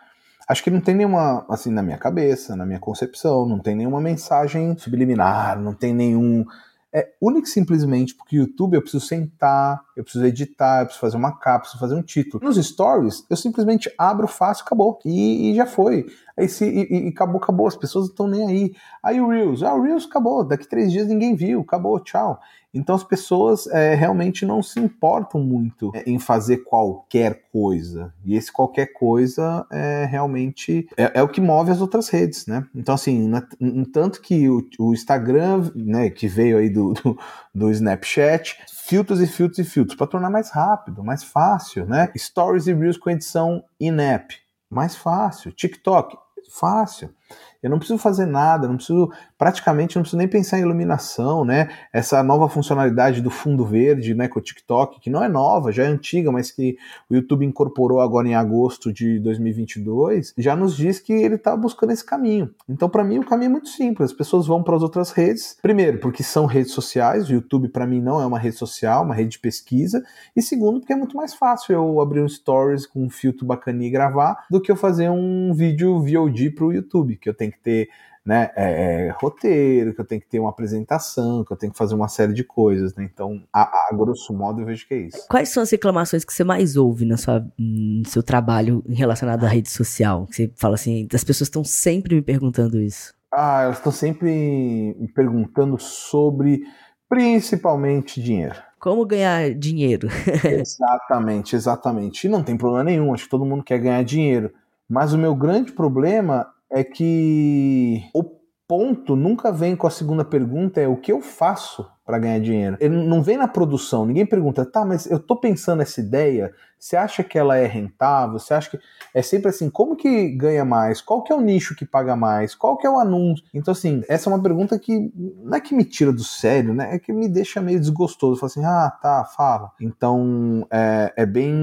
Acho que não tem nenhuma, assim, na minha cabeça, na minha concepção, não tem nenhuma mensagem subliminar, não tem nenhum. É único simplesmente porque o YouTube eu preciso sentar, eu preciso editar, eu preciso fazer uma capa, preciso fazer um título. Nos stories, eu simplesmente abro, faço, acabou. E, e já foi. Aí se, e, e, acabou, acabou, as pessoas não estão nem aí. Aí o Reels, ah, o Reels acabou, daqui três dias ninguém viu, acabou, tchau. Então as pessoas é, realmente não se importam muito é, em fazer qualquer coisa. E esse qualquer coisa é realmente é, é o que move as outras redes, né? Então, assim, tanto que o, o, Instagram, né, que veio aí do, do, do Snapchat, filtros e filtros e filtros para tornar mais rápido, mais fácil, né? Stories e Reels com edição in-app, mais fácil. TikTok, fácil. Eu não preciso fazer nada, não preciso, praticamente não preciso nem pensar em iluminação, né? Essa nova funcionalidade do fundo verde, né, com o TikTok, que não é nova, já é antiga, mas que o YouTube incorporou agora em agosto de 2022, já nos diz que ele está buscando esse caminho. Então, para mim, o caminho é muito simples. As pessoas vão para as outras redes, primeiro, porque são redes sociais, o YouTube para mim não é uma rede social, uma rede de pesquisa, e segundo, porque é muito mais fácil eu abrir um stories com um filtro bacaninha e gravar do que eu fazer um vídeo VOD para o YouTube, que eu tenho que ter né, é, é, roteiro, que eu tenho que ter uma apresentação, que eu tenho que fazer uma série de coisas, né? Então, a, a, grosso modo, eu vejo que é isso. Quais são as reclamações que você mais ouve na sua, no seu trabalho relacionado à rede social? Você fala assim, as pessoas estão sempre me perguntando isso. Ah, elas estão sempre me perguntando sobre, principalmente, dinheiro. Como ganhar dinheiro? exatamente, exatamente. E não tem problema nenhum, acho que todo mundo quer ganhar dinheiro. Mas o meu grande problema é que o ponto nunca vem com a segunda pergunta é o que eu faço para ganhar dinheiro. Ele não vem na produção, ninguém pergunta, tá, mas eu tô pensando essa ideia, você acha que ela é rentável? Você acha que é sempre assim, como que ganha mais? Qual que é o nicho que paga mais? Qual que é o anúncio? Então assim, essa é uma pergunta que não é que me tira do sério, né? É que me deixa meio desgostoso. Fala assim, ah, tá, fala. Então é, é bem,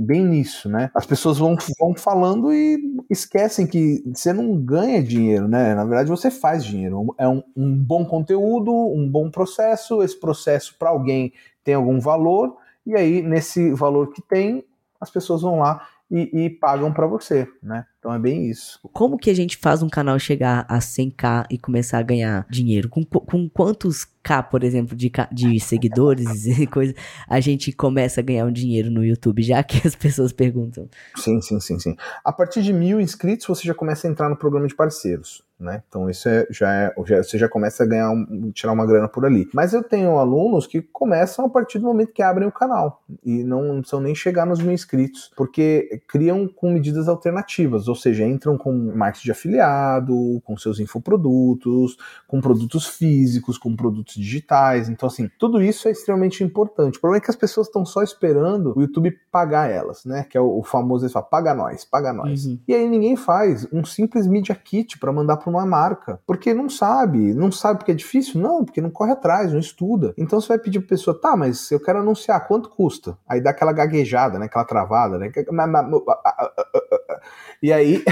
bem nisso, né? As pessoas vão, vão falando e esquecem que você não ganha dinheiro, né? Na verdade, você faz dinheiro. É um, um bom conteúdo, um bom processo. Esse processo para alguém tem algum valor e aí, nesse valor que tem, as pessoas vão lá e, e pagam para você, né? Então é bem isso. Como que a gente faz um canal chegar a 100k e começar a ganhar dinheiro? Com, com quantos K, por exemplo, de, de seguidores e coisa, a gente começa a ganhar um dinheiro no YouTube, já que as pessoas perguntam. Sim, sim, sim, sim. A partir de mil inscritos, você já começa a entrar no programa de parceiros né? Então isso é, já é, já, você já começa a ganhar, um, tirar uma grana por ali. Mas eu tenho alunos que começam a partir do momento que abrem o canal e não, precisam nem chegar nos mil inscritos, porque criam com medidas alternativas, ou seja, entram com marketing de afiliado, com seus infoprodutos, com produtos físicos, com produtos digitais. Então, assim, tudo isso é extremamente importante. O problema é que as pessoas estão só esperando o YouTube pagar elas, né? Que é o, o famoso, eles falam, paga nós, paga nós. Uhum. E aí ninguém faz um simples Media Kit para mandar para uma marca. Porque não sabe. Não sabe porque é difícil? Não, porque não corre atrás, não estuda. Então você vai pedir pra pessoa, tá, mas eu quero anunciar, quanto custa? Aí dá aquela gaguejada, né? Aquela travada, né? E aí,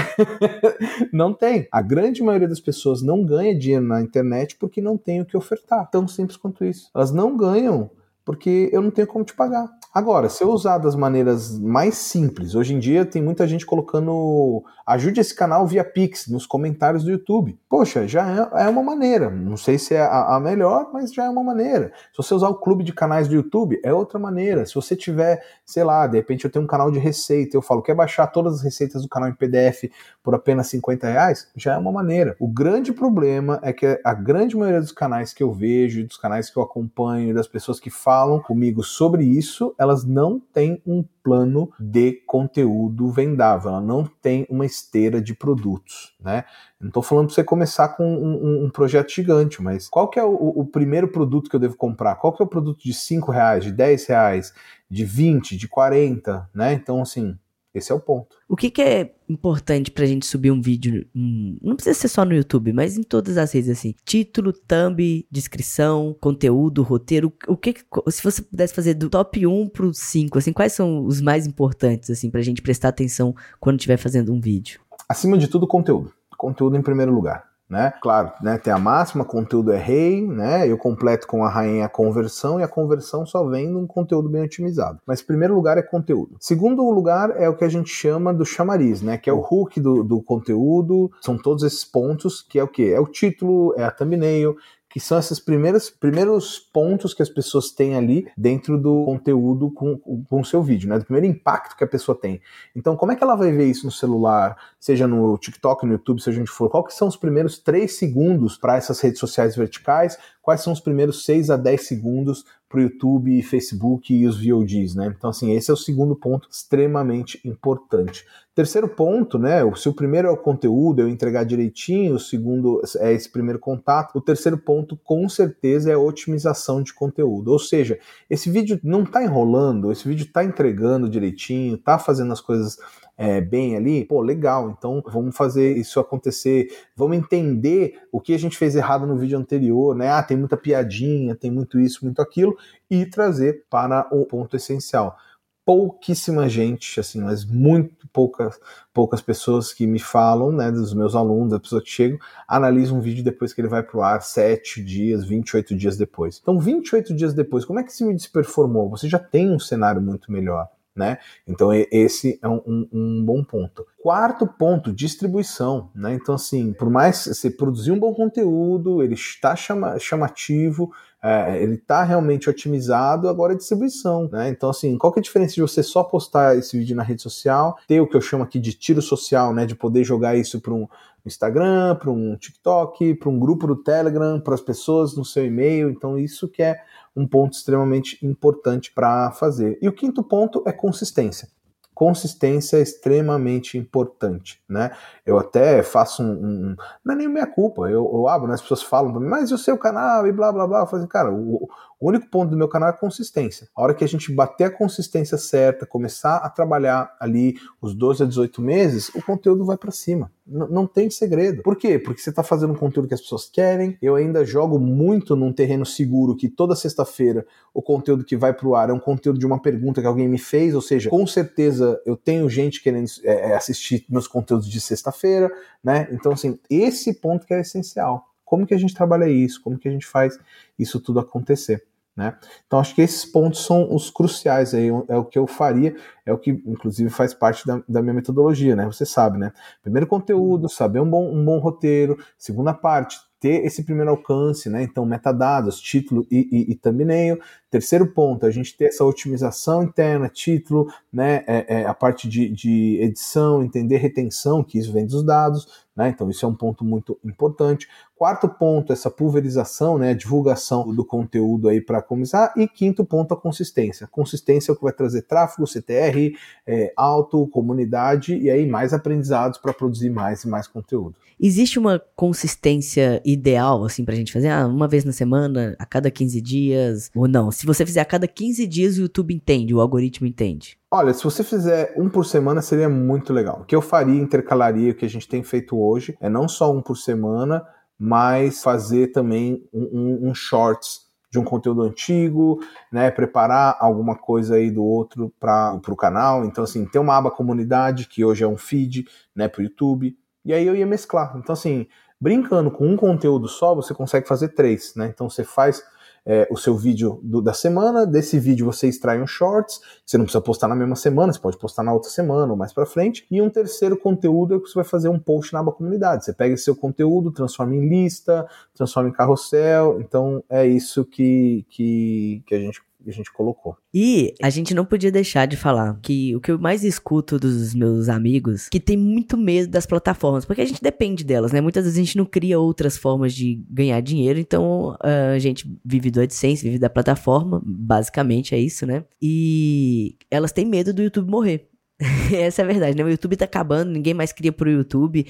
não tem. A grande maioria das pessoas não ganha dinheiro na internet porque não tem o que ofertar. Tão simples quanto isso. Elas não ganham porque eu não tenho como te pagar. Agora, se eu usar das maneiras mais simples, hoje em dia tem muita gente colocando ajude esse canal via Pix nos comentários do YouTube. Poxa, já é, é uma maneira. Não sei se é a, a, melhor, mas já é uma maneira. Se você usar o clube de canais do YouTube, é outra maneira. Se você tiver, sei lá, de repente eu tenho um canal de receita, eu falo, quer baixar todas as receitas do canal em PDF por apenas 50 reais? Já é uma maneira. O grande problema é que a grande maioria dos canais que eu vejo, dos canais que eu acompanho, das pessoas que falam comigo sobre isso, elas não têm um plano de conteúdo vendável, ela não tem uma esteira de produtos, né? Não estou falando para você começar com um, um, projeto gigante, mas qual que é o, o, primeiro produto que eu devo comprar? Qual que é o produto de 5 reais, de 10 reais, de 20, de 40, né? Então, assim, esse é o ponto. O que, que é importante pra gente subir um vídeo? Hum, não precisa ser só no YouTube, mas em todas as redes assim. Título, thumb, descrição, conteúdo, roteiro. O que, se você pudesse fazer do top 1 pro 5, assim, quais são os mais importantes assim pra gente prestar atenção quando estiver fazendo um vídeo? Acima de tudo, conteúdo. Conteúdo em primeiro lugar né? Claro, né, tem a máxima, conteúdo é rei, né? Eu completo com a rainha a conversão e a conversão só vem num conteúdo bem otimizado. Mas primeiro lugar é conteúdo. Segundo lugar é o que a gente chama do chamariz, né? Que é o hook do, do conteúdo. São todos esses pontos que é o que? É o título, é a thumbnail, que são esses primeiros, primeiros pontos que as pessoas têm ali dentro do conteúdo com, o seu vídeo, né? Do primeiro impacto que a pessoa tem. Então, como é que ela vai ver isso no celular, seja no TikTok, no YouTube, seja onde for? Qual que são os primeiros três segundos para essas redes sociais verticais? Quais são os primeiros 6 a 10 segundos para o YouTube, Facebook e os VODs, né? Então, assim, esse é o segundo ponto extremamente importante. Terceiro ponto, né? Se o primeiro é o conteúdo, eu entregar direitinho, o segundo é esse primeiro contato, o terceiro ponto, com certeza, é a otimização de conteúdo. Ou seja, esse vídeo não está enrolando, esse vídeo está entregando direitinho, está fazendo as coisas é, bem ali, pô, legal, então vamos fazer isso acontecer, vamos entender o que a gente fez errado no vídeo anterior, né? Ah, tem muita piadinha, tem muito isso, muito aquilo, e trazer para o ponto essencial pouquíssima gente, assim, mas muito poucas, poucas pessoas que me falam, né, dos meus alunos, das pessoas que chegam, analisam um vídeo depois que ele vai pro ar, 7 dias, 28 dias depois. Então, 28 dias depois, como é que esse vídeo se performou? Você já tem um cenário muito melhor né? Então esse é um, um, um, bom ponto. Quarto ponto, distribuição, né? Então assim, por mais você produzir um bom conteúdo, ele está chama, chamativo, é, ele está realmente otimizado, agora é distribuição, né? Então assim, qual que é a diferença de você só postar esse vídeo na rede social, ter o que eu chamo aqui de tiro social, né? De poder jogar isso para um Instagram, para um TikTok, para um grupo do Telegram, para as pessoas no seu e-mail. Então isso que é um ponto extremamente importante para fazer. E o quinto ponto é consistência. Consistência é extremamente importante, né? Eu até faço um, um não é nem minha culpa, eu, eu abro, né? as pessoas falam mas e o seu canal e blá blá blá, eu falo assim, cara, o, o único ponto do meu canal é consistência. A hora que a gente bater a consistência certa, começar a trabalhar ali os 12 a 18 meses, o conteúdo vai para cima. N não tem segredo. Por quê? Porque você está fazendo um conteúdo que as pessoas querem. Eu ainda jogo muito num terreno seguro que toda sexta-feira o conteúdo que vai para o ar é um conteúdo de uma pergunta que alguém me fez, ou seja, com certeza eu tenho gente querendo é, é assistir meus conteúdos de sexta-feira, né? Então, assim, esse ponto que é essencial. Como que a gente trabalha isso? Como que a gente faz isso tudo acontecer? Né? Então acho que esses pontos são os cruciais aí, é o que eu faria, é o que inclusive faz parte da, da minha metodologia, né? Você sabe, né? Primeiro conteúdo, saber um bom, um bom roteiro, segunda parte, ter esse primeiro alcance, né? Então, metadados, título e, e, e thumbnail. Terceiro ponto, a gente ter essa otimização interna, título, né? É, é, a parte de, de edição, entender retenção, que isso vem dos dados, né? Então, isso é um ponto muito importante. Quarto ponto, essa pulverização, né, a divulgação do conteúdo aí para começar. E quinto ponto, a consistência. Consistência é o que vai trazer tráfego, CTR, é, alto, comunidade e aí mais aprendizados para produzir mais e mais conteúdo. Existe uma consistência ideal, assim, pra gente fazer? Ah, uma vez na semana, a cada 15 dias, ou não? Se você fizer a cada 15 dias, o YouTube entende, o algoritmo entende. Olha, se você fizer um por semana, seria muito legal. O que eu faria, intercalaria, o que a gente tem feito hoje, é não só um por semana, mas fazer também um, um, um shorts de um conteúdo antigo, né, preparar alguma coisa aí do outro para o canal. Então, assim, tem uma aba comunidade, que hoje é um feed, né, para o YouTube, e aí eu ia mesclar. Então, assim, brincando com um conteúdo só, você consegue fazer três, né? Então, você faz é, o seu vídeo do, da semana, desse vídeo você extrai um shorts, você não precisa postar na mesma semana, você pode postar na outra semana ou mais para frente, e um terceiro conteúdo é que você vai fazer um post na aba comunidade. Você pega esse seu conteúdo, transforma em lista, transforma em carrossel, então é isso que, que, que a gente a gente colocou. E a gente não podia deixar de falar que o que eu mais escuto dos meus amigos, que tem muito medo das plataformas, porque a gente depende delas, né? Muitas vezes a gente não cria outras formas de ganhar dinheiro, então a gente vive do AdSense, vive da plataforma, basicamente é isso, né? E elas têm medo do YouTube morrer. Essa é a verdade, né? O YouTube tá acabando, ninguém mais cria pro YouTube.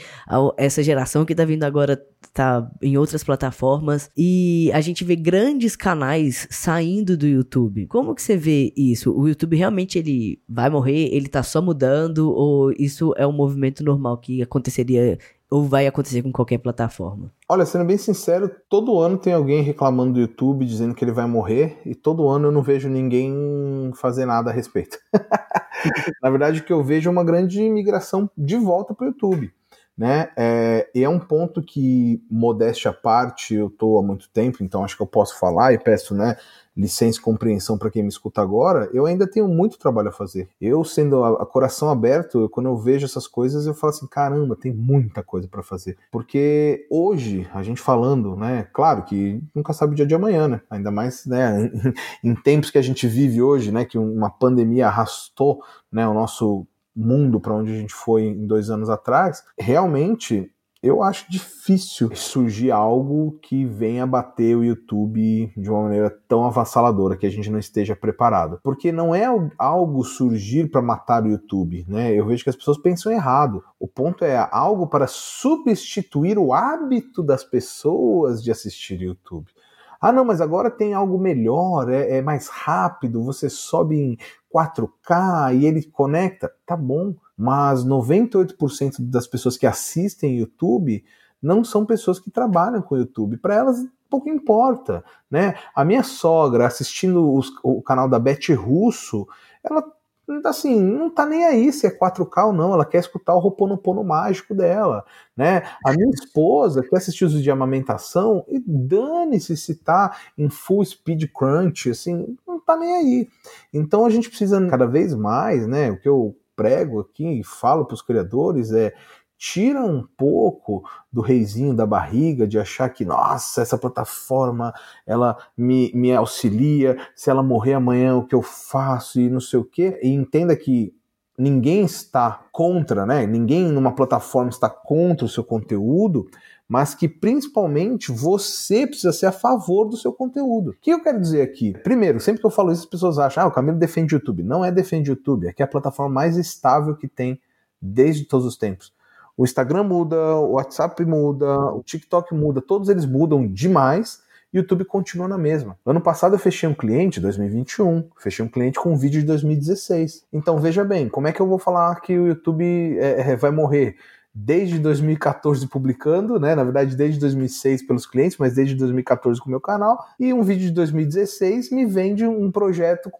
Essa geração que tá vindo agora tá em outras plataformas. E a gente vê grandes canais saindo do YouTube. Como que você vê isso? O YouTube realmente ele vai morrer? Ele tá só mudando? Ou isso é um movimento normal que aconteceria ou vai acontecer com qualquer plataforma? Olha, sendo bem sincero, todo ano tem alguém reclamando do YouTube, dizendo que ele vai morrer, e todo ano eu não vejo ninguém fazer nada a respeito. Na verdade, o que eu vejo é uma grande migração de volta para o YouTube. Né? É, e é um ponto que, modéstia à parte, eu estou há muito tempo, então acho que eu posso falar e peço né, licença e compreensão para quem me escuta agora, eu ainda tenho muito trabalho a fazer. Eu, sendo a, a coração aberto, quando eu vejo essas coisas, eu falo assim: caramba, tem muita coisa para fazer. Porque hoje, a gente falando, né, claro que nunca sabe o dia de amanhã, né? Ainda mais né, em, em tempos que a gente vive hoje, né, que uma pandemia arrastou né, o nosso mundo para onde a gente foi em dois anos atrás, realmente eu acho difícil surgir algo que venha bater o YouTube de uma maneira tão avassaladora que a gente não esteja preparado. Porque não é algo surgir para matar o YouTube, né? Eu vejo que as pessoas pensam errado. O ponto é algo para substituir o hábito das pessoas de assistir YouTube. Ah, não, mas agora tem algo melhor, é, é mais rápido, você sobe em 4K e ele conecta. Tá bom, mas 98% das pessoas que assistem YouTube não são pessoas que trabalham com YouTube. Para elas pouco importa, né? A minha sogra assistindo os, o canal da Beth Russo, ela assim, não tá nem aí se é 4K ou não, ela quer escutar o Roponopono mágico dela, né? A minha esposa quer assistir os de amamentação e dane-se se tá em full speed crunch, assim, não tá nem aí. Então a gente precisa cada vez mais, né? O que eu prego aqui e falo para os criadores é tira um pouco do reizinho da barriga de achar que, nossa, essa plataforma ela me, me auxilia, se ela morrer amanhã o que eu faço e não sei o quê. E entenda que ninguém está contra, né? Ninguém numa plataforma está contra o seu conteúdo, mas que principalmente você precisa ser a favor do seu conteúdo. O que eu quero dizer aqui? Primeiro, sempre que eu falo isso, as pessoas acham, ah, o Camilo defende o YouTube. Não é defende o YouTube, é que é a plataforma mais estável que tem desde todos os tempos. O Instagram muda, o WhatsApp muda, o TikTok muda, todos eles mudam demais YouTube continua na mesma. Ano passado eu fechei um cliente, 2021, fechei um cliente com um vídeo de 2016. Então veja bem, como é que eu vou falar que o YouTube é, é, vai morrer? Desde 2014 publicando, né? Na verdade, desde 2006 pelos clientes, mas desde 2014 com o meu canal. E um vídeo de 2016 me vende um projeto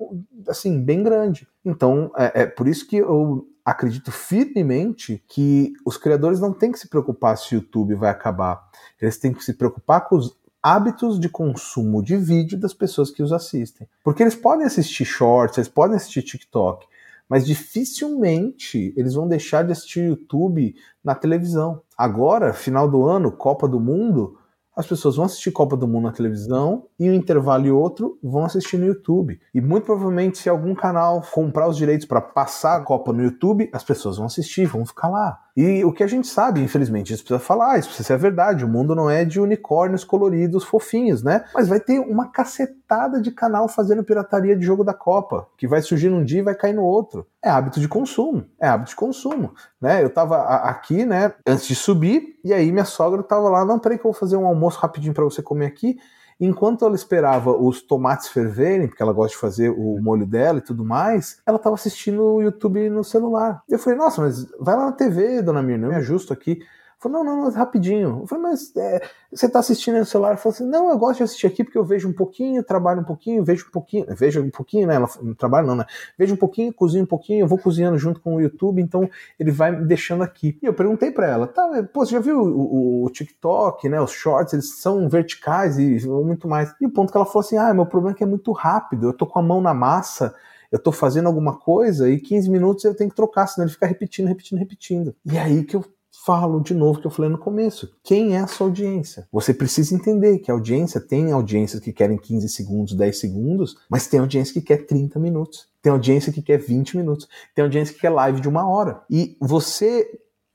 assim bem grande. Então é, é por isso que eu acredito firmemente que os criadores não têm que se preocupar se o YouTube vai acabar. Eles têm que se preocupar com os hábitos de consumo de vídeo das pessoas que os assistem. Porque eles podem assistir shorts, eles podem assistir TikTok, mas dificilmente eles vão deixar de assistir YouTube na televisão. Agora, final do ano, Copa do Mundo, as pessoas vão assistir Copa do Mundo na televisão e um intervalo e outro vão assistir no YouTube. E muito provavelmente, se algum canal comprar os direitos para passar a Copa no YouTube, as pessoas vão assistir, vão ficar lá. E o que a gente sabe, infelizmente, isso precisa falar, isso precisa ser verdade. O mundo não é de unicórnios coloridos fofinhos, né? Mas vai ter uma cacetada de canal fazendo pirataria de jogo da Copa, que vai surgir num dia e vai cair no outro. É hábito de consumo, é hábito de consumo, né? Eu tava aqui, né, antes de subir, e aí minha sogra tava lá, não, peraí que eu vou fazer um almoço rapidinho para você comer aqui. Enquanto ela esperava os tomates ferverem, porque ela gosta de fazer o molho dela e tudo mais, ela estava assistindo o YouTube no celular. Eu falei, nossa, mas vai lá na TV, dona Mirna, eu me ajusto aqui. Falou, não, não, mas rapidinho. Eu falei, mas é, você está assistindo no celular? Falou assim, não, eu gosto de assistir aqui porque eu vejo um pouquinho, trabalho um pouquinho, vejo um pouquinho, vejo um pouquinho, né? Ela não trabalha não, né? Vejo um pouquinho, cozinho um pouquinho, eu vou cozinhando junto com o YouTube, então ele vai me deixando aqui. E eu perguntei para ela, tá, pô, você já viu o, o, o, TikTok, né? Os shorts, eles são verticais e muito mais. E o ponto que ela falou assim, ah, meu problema é que é muito rápido, eu tô com a mão na massa, eu tô fazendo alguma coisa e 15 minutos eu tenho que trocar, senão ele fica repetindo, repetindo, repetindo. E aí que eu falo de novo que eu falei no começo. Quem é a sua audiência? Você precisa entender que a audiência tem audiências que querem 15 segundos, 10 segundos, mas tem audiência que quer 30 minutos. Tem audiência que quer 20 minutos. Tem audiência que quer live de uma hora. E você,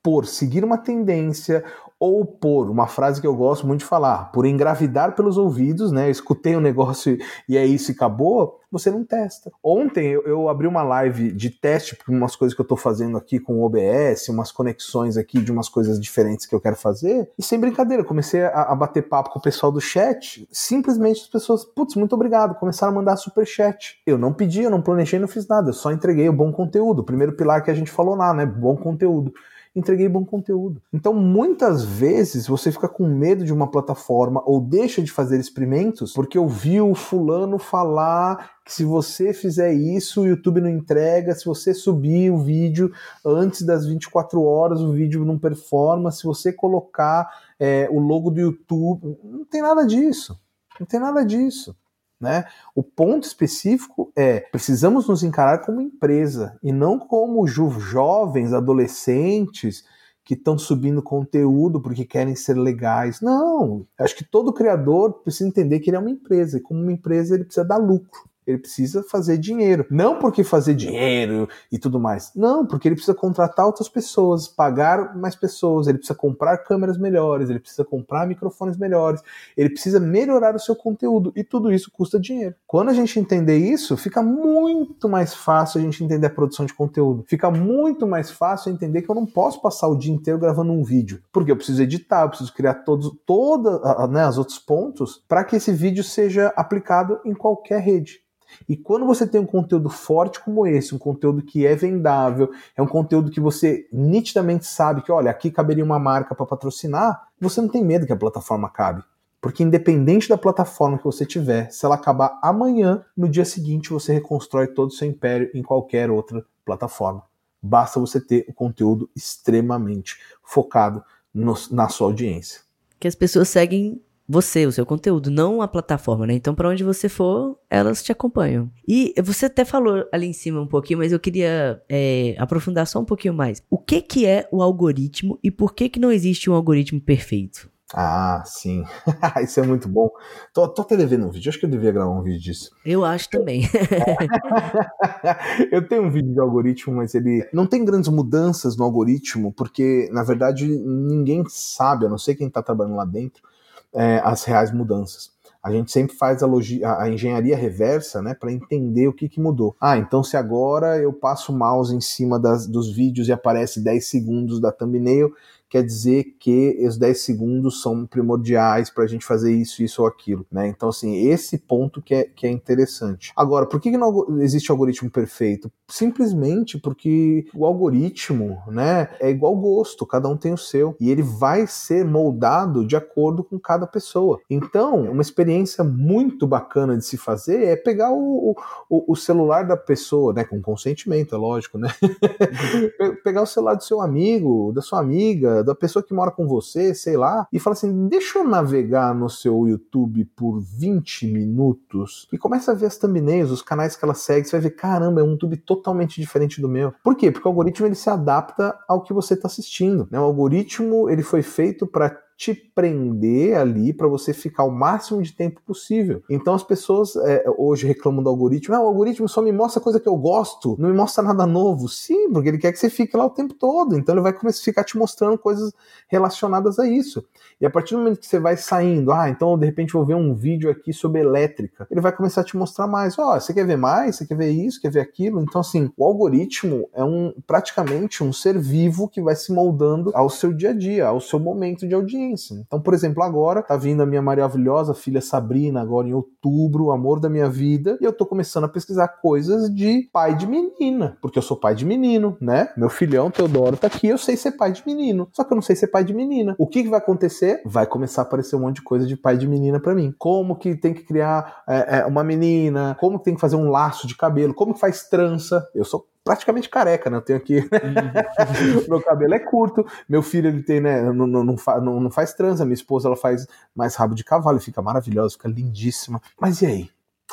por seguir uma tendência ou por uma frase que eu gosto muito de falar, por engravidar pelos ouvidos, né? Eu escutei um negócio e é isso e acabou, você não testa. Ontem eu, eu abri uma live de teste para umas coisas que eu estou fazendo aqui com o OBS, umas conexões aqui de umas coisas diferentes que eu quero fazer, e sem brincadeira, comecei a, a bater papo com o pessoal do chat, simplesmente as pessoas, putz, muito obrigado, começaram a mandar super chat. Eu não pedi, eu não planejei, não fiz nada, eu só entreguei o bom conteúdo. O primeiro pilar que a gente falou lá, né? Bom conteúdo entreguei bom conteúdo. Então, muitas vezes você fica com medo de uma plataforma ou deixa de fazer experimentos porque ouviu o fulano falar que se você fizer isso, o YouTube não entrega, se você subir o vídeo antes das 24 horas, o vídeo não performa, se você colocar é, o logo do YouTube, não tem nada disso. Não tem nada disso. Né? O ponto específico é: precisamos nos encarar como empresa e não como jovens, adolescentes que estão subindo conteúdo porque querem ser legais. Não, acho que todo criador precisa entender que ele é uma empresa e como uma empresa ele precisa dar lucro. Ele precisa fazer dinheiro. Não porque fazer dinheiro e tudo mais. Não, porque ele precisa contratar outras pessoas, pagar mais pessoas, ele precisa comprar câmeras melhores, ele precisa comprar microfones melhores, ele precisa melhorar o seu conteúdo. E tudo isso custa dinheiro. Quando a gente entender isso, fica muito mais fácil a gente entender a produção de conteúdo. Fica muito mais fácil entender que eu não posso passar o dia inteiro gravando um vídeo. Porque eu preciso editar, eu preciso criar todos, todas né, os outros pontos para que esse vídeo seja aplicado em qualquer rede. E quando você tem um conteúdo forte como esse, um conteúdo que é vendável, é um conteúdo que você nitidamente sabe que, olha, aqui caberia uma marca para patrocinar, você não tem medo que a plataforma acabe. Porque independente da plataforma que você tiver, se ela acabar amanhã, no dia seguinte você reconstrói todo o seu império em qualquer outra plataforma. Basta você ter o conteúdo extremamente focado no, na sua audiência. Que as pessoas seguem você, o seu conteúdo, não a plataforma, né? Então, para onde você for, elas te acompanham. E você até falou ali em cima um pouquinho, mas eu queria é, aprofundar só um pouquinho mais. O que, que é o algoritmo e por que, que não existe um algoritmo perfeito? Ah, sim. Isso é muito bom. Tô, tô até devendo um vídeo. Acho que eu devia gravar um vídeo disso. Eu acho também. eu tenho um vídeo de algoritmo, mas ele não tem grandes mudanças no algoritmo, porque, na verdade, ninguém sabe, a não ser quem está trabalhando lá dentro, é, as reais mudanças. A gente sempre faz a, a engenharia reversa né, para entender o que, que mudou. Ah, então se agora eu passo o mouse em cima das, dos vídeos e aparece 10 segundos da thumbnail, quer dizer que os 10 segundos são primordiais para a gente fazer isso, isso ou aquilo, né? Então, assim, esse ponto que é, que é interessante. Agora, por que, que não existe algoritmo perfeito? Simplesmente porque o algoritmo, né, é igual gosto, cada um tem o seu, e ele vai ser moldado de acordo com cada pessoa. Então, uma experiência muito bacana de se fazer é pegar o, o, o celular da pessoa, né, com consentimento, é lógico, né? pegar o celular do seu amigo, da sua amiga, da pessoa que mora com você, sei lá, e fala assim: deixa eu navegar no seu YouTube por 20 minutos e começa a ver as thumbnails, os canais que ela segue, você vai ver, caramba, é um YouTube totalmente diferente do meu. Por quê? Porque o algoritmo ele se adapta ao que você está assistindo. Né? O algoritmo ele foi feito para te prender ali para você ficar o máximo de tempo possível. Então as pessoas é, hoje reclamam do algoritmo, ah, o algoritmo só me mostra coisa que eu gosto, não me mostra nada novo. Sim, porque ele quer que você fique lá o tempo todo. Então ele vai começar a ficar te mostrando coisas relacionadas a isso. E a partir do momento que você vai saindo, ah, então de repente vou ver um vídeo aqui sobre elétrica, ele vai começar a te mostrar mais. Ó, oh, você quer ver mais? Você quer ver isso? Quer ver aquilo? Então assim, o algoritmo é um praticamente um ser vivo que vai se moldando ao seu dia a dia, ao seu momento de audiência. Então, por exemplo, agora tá vindo a minha maravilhosa filha Sabrina agora em outubro, o amor da minha vida, e eu tô começando a pesquisar coisas de pai de menina, porque eu sou pai de menino, né? Meu filhão Teodoro tá aqui, eu sei ser pai de menino, só que eu não sei ser pai de menina. O que, que vai acontecer? Vai começar a aparecer um monte de coisa de pai de menina para mim. Como que tem que criar é, é, uma menina, como que tem que fazer um laço de cabelo, como que faz trança. Eu sou praticamente careca, né? Eu tenho aqui. Uhum. meu cabelo é curto, meu filho ele tem, né? Não, não, não, fa, não, não faz trança, minha esposa ela faz mais rabo de cavalo, fica maravilhosa, fica lindíssima. Mas e aí?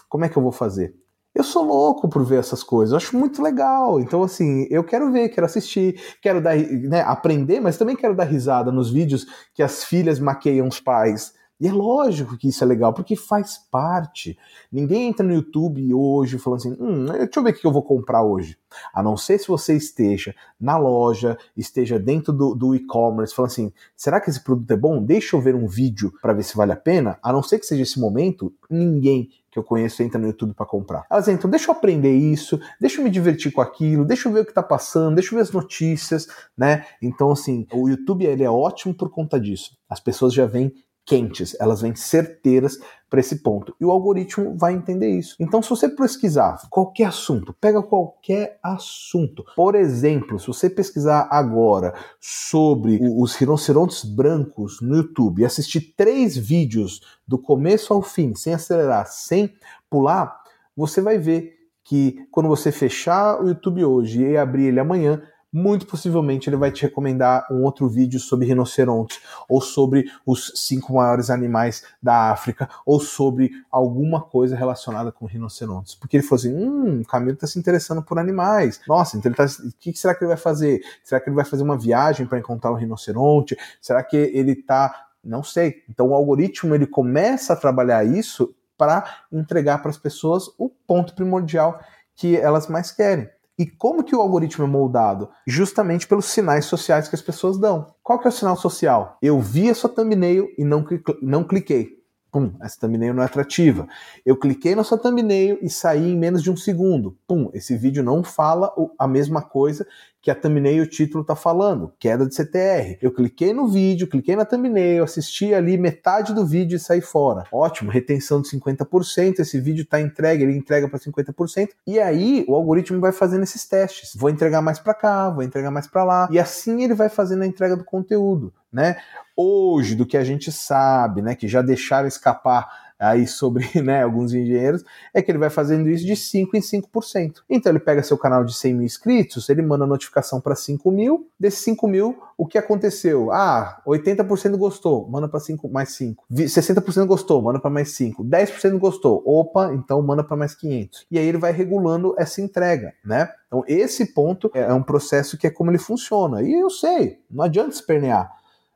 Como é que eu vou fazer? Eu sou louco por ver essas coisas, eu acho muito legal. Então, assim, eu quero ver, quero assistir, quero dar, né, aprender, mas também quero dar risada nos vídeos que as filhas maqueiam os pais e é lógico que isso é legal, porque faz parte. Ninguém entra no YouTube hoje falando assim: hum, deixa eu ver o que eu vou comprar hoje. A não ser se você esteja na loja, esteja dentro do, do e-commerce, falando assim: será que esse produto é bom? Deixa eu ver um vídeo para ver se vale a pena. A não ser que seja esse momento, ninguém que eu conheço entra no YouTube para comprar. Elas entram, deixa eu aprender isso, deixa eu me divertir com aquilo, deixa eu ver o que está passando, deixa eu ver as notícias, né? Então, assim, o YouTube ele é ótimo por conta disso. As pessoas já vêm quentes, elas vêm certeiras para esse ponto. E o algoritmo vai entender isso. Então, se você pesquisar qualquer assunto, pega qualquer assunto. Por exemplo, se você pesquisar agora sobre os rinocerontes brancos no YouTube e assistir três vídeos do começo ao fim, sem acelerar, sem pular, você vai ver que quando você fechar o YouTube hoje e abrir ele amanhã, muito possivelmente ele vai te recomendar um outro vídeo sobre rinocerontes, ou sobre os cinco maiores animais da África, ou sobre alguma coisa relacionada com rinocerontes. Porque ele falou assim: hum, o Camilo está se interessando por animais. Nossa, então ele tá. O que será que ele vai fazer? Será que ele vai fazer uma viagem para encontrar um rinoceronte? Será que ele está. Não sei. Então o algoritmo ele começa a trabalhar isso para entregar para as pessoas o ponto primordial que elas mais querem. E como que o algoritmo é moldado? Justamente pelos sinais sociais que as pessoas dão. Qual que é o sinal social? Eu vi a sua thumbnail e não, não cliquei. Pum, essa thumbnail não é atrativa. Eu cliquei na sua thumbnail e saí em menos de um segundo. Pum, esse vídeo não fala a mesma coisa que a thumbnail o título tá falando, queda de CTR. Eu cliquei no vídeo, cliquei na thumbnail, assisti ali metade do vídeo e saí fora. Ótimo, retenção de 50%, esse vídeo tá entregue, ele entrega para 50%. E aí o algoritmo vai fazendo esses testes. Vou entregar mais para cá, vou entregar mais para lá. E assim ele vai fazendo a entrega do conteúdo, né? Hoje, do que a gente sabe, né, que já deixaram escapar aí sobre né, alguns engenheiros, é que ele vai fazendo isso de 5 em 5%. Então ele pega seu canal de 100 mil inscritos, ele manda notificação para 5 mil, desses 5 mil, o que aconteceu? Ah, 80% gostou, manda para 5 mais 5. 60% gostou, manda para mais 5. 10% gostou, opa, então manda para mais 500. E aí ele vai regulando essa entrega, né? Então esse ponto é um processo que é como ele funciona. E eu sei, não adianta espernear.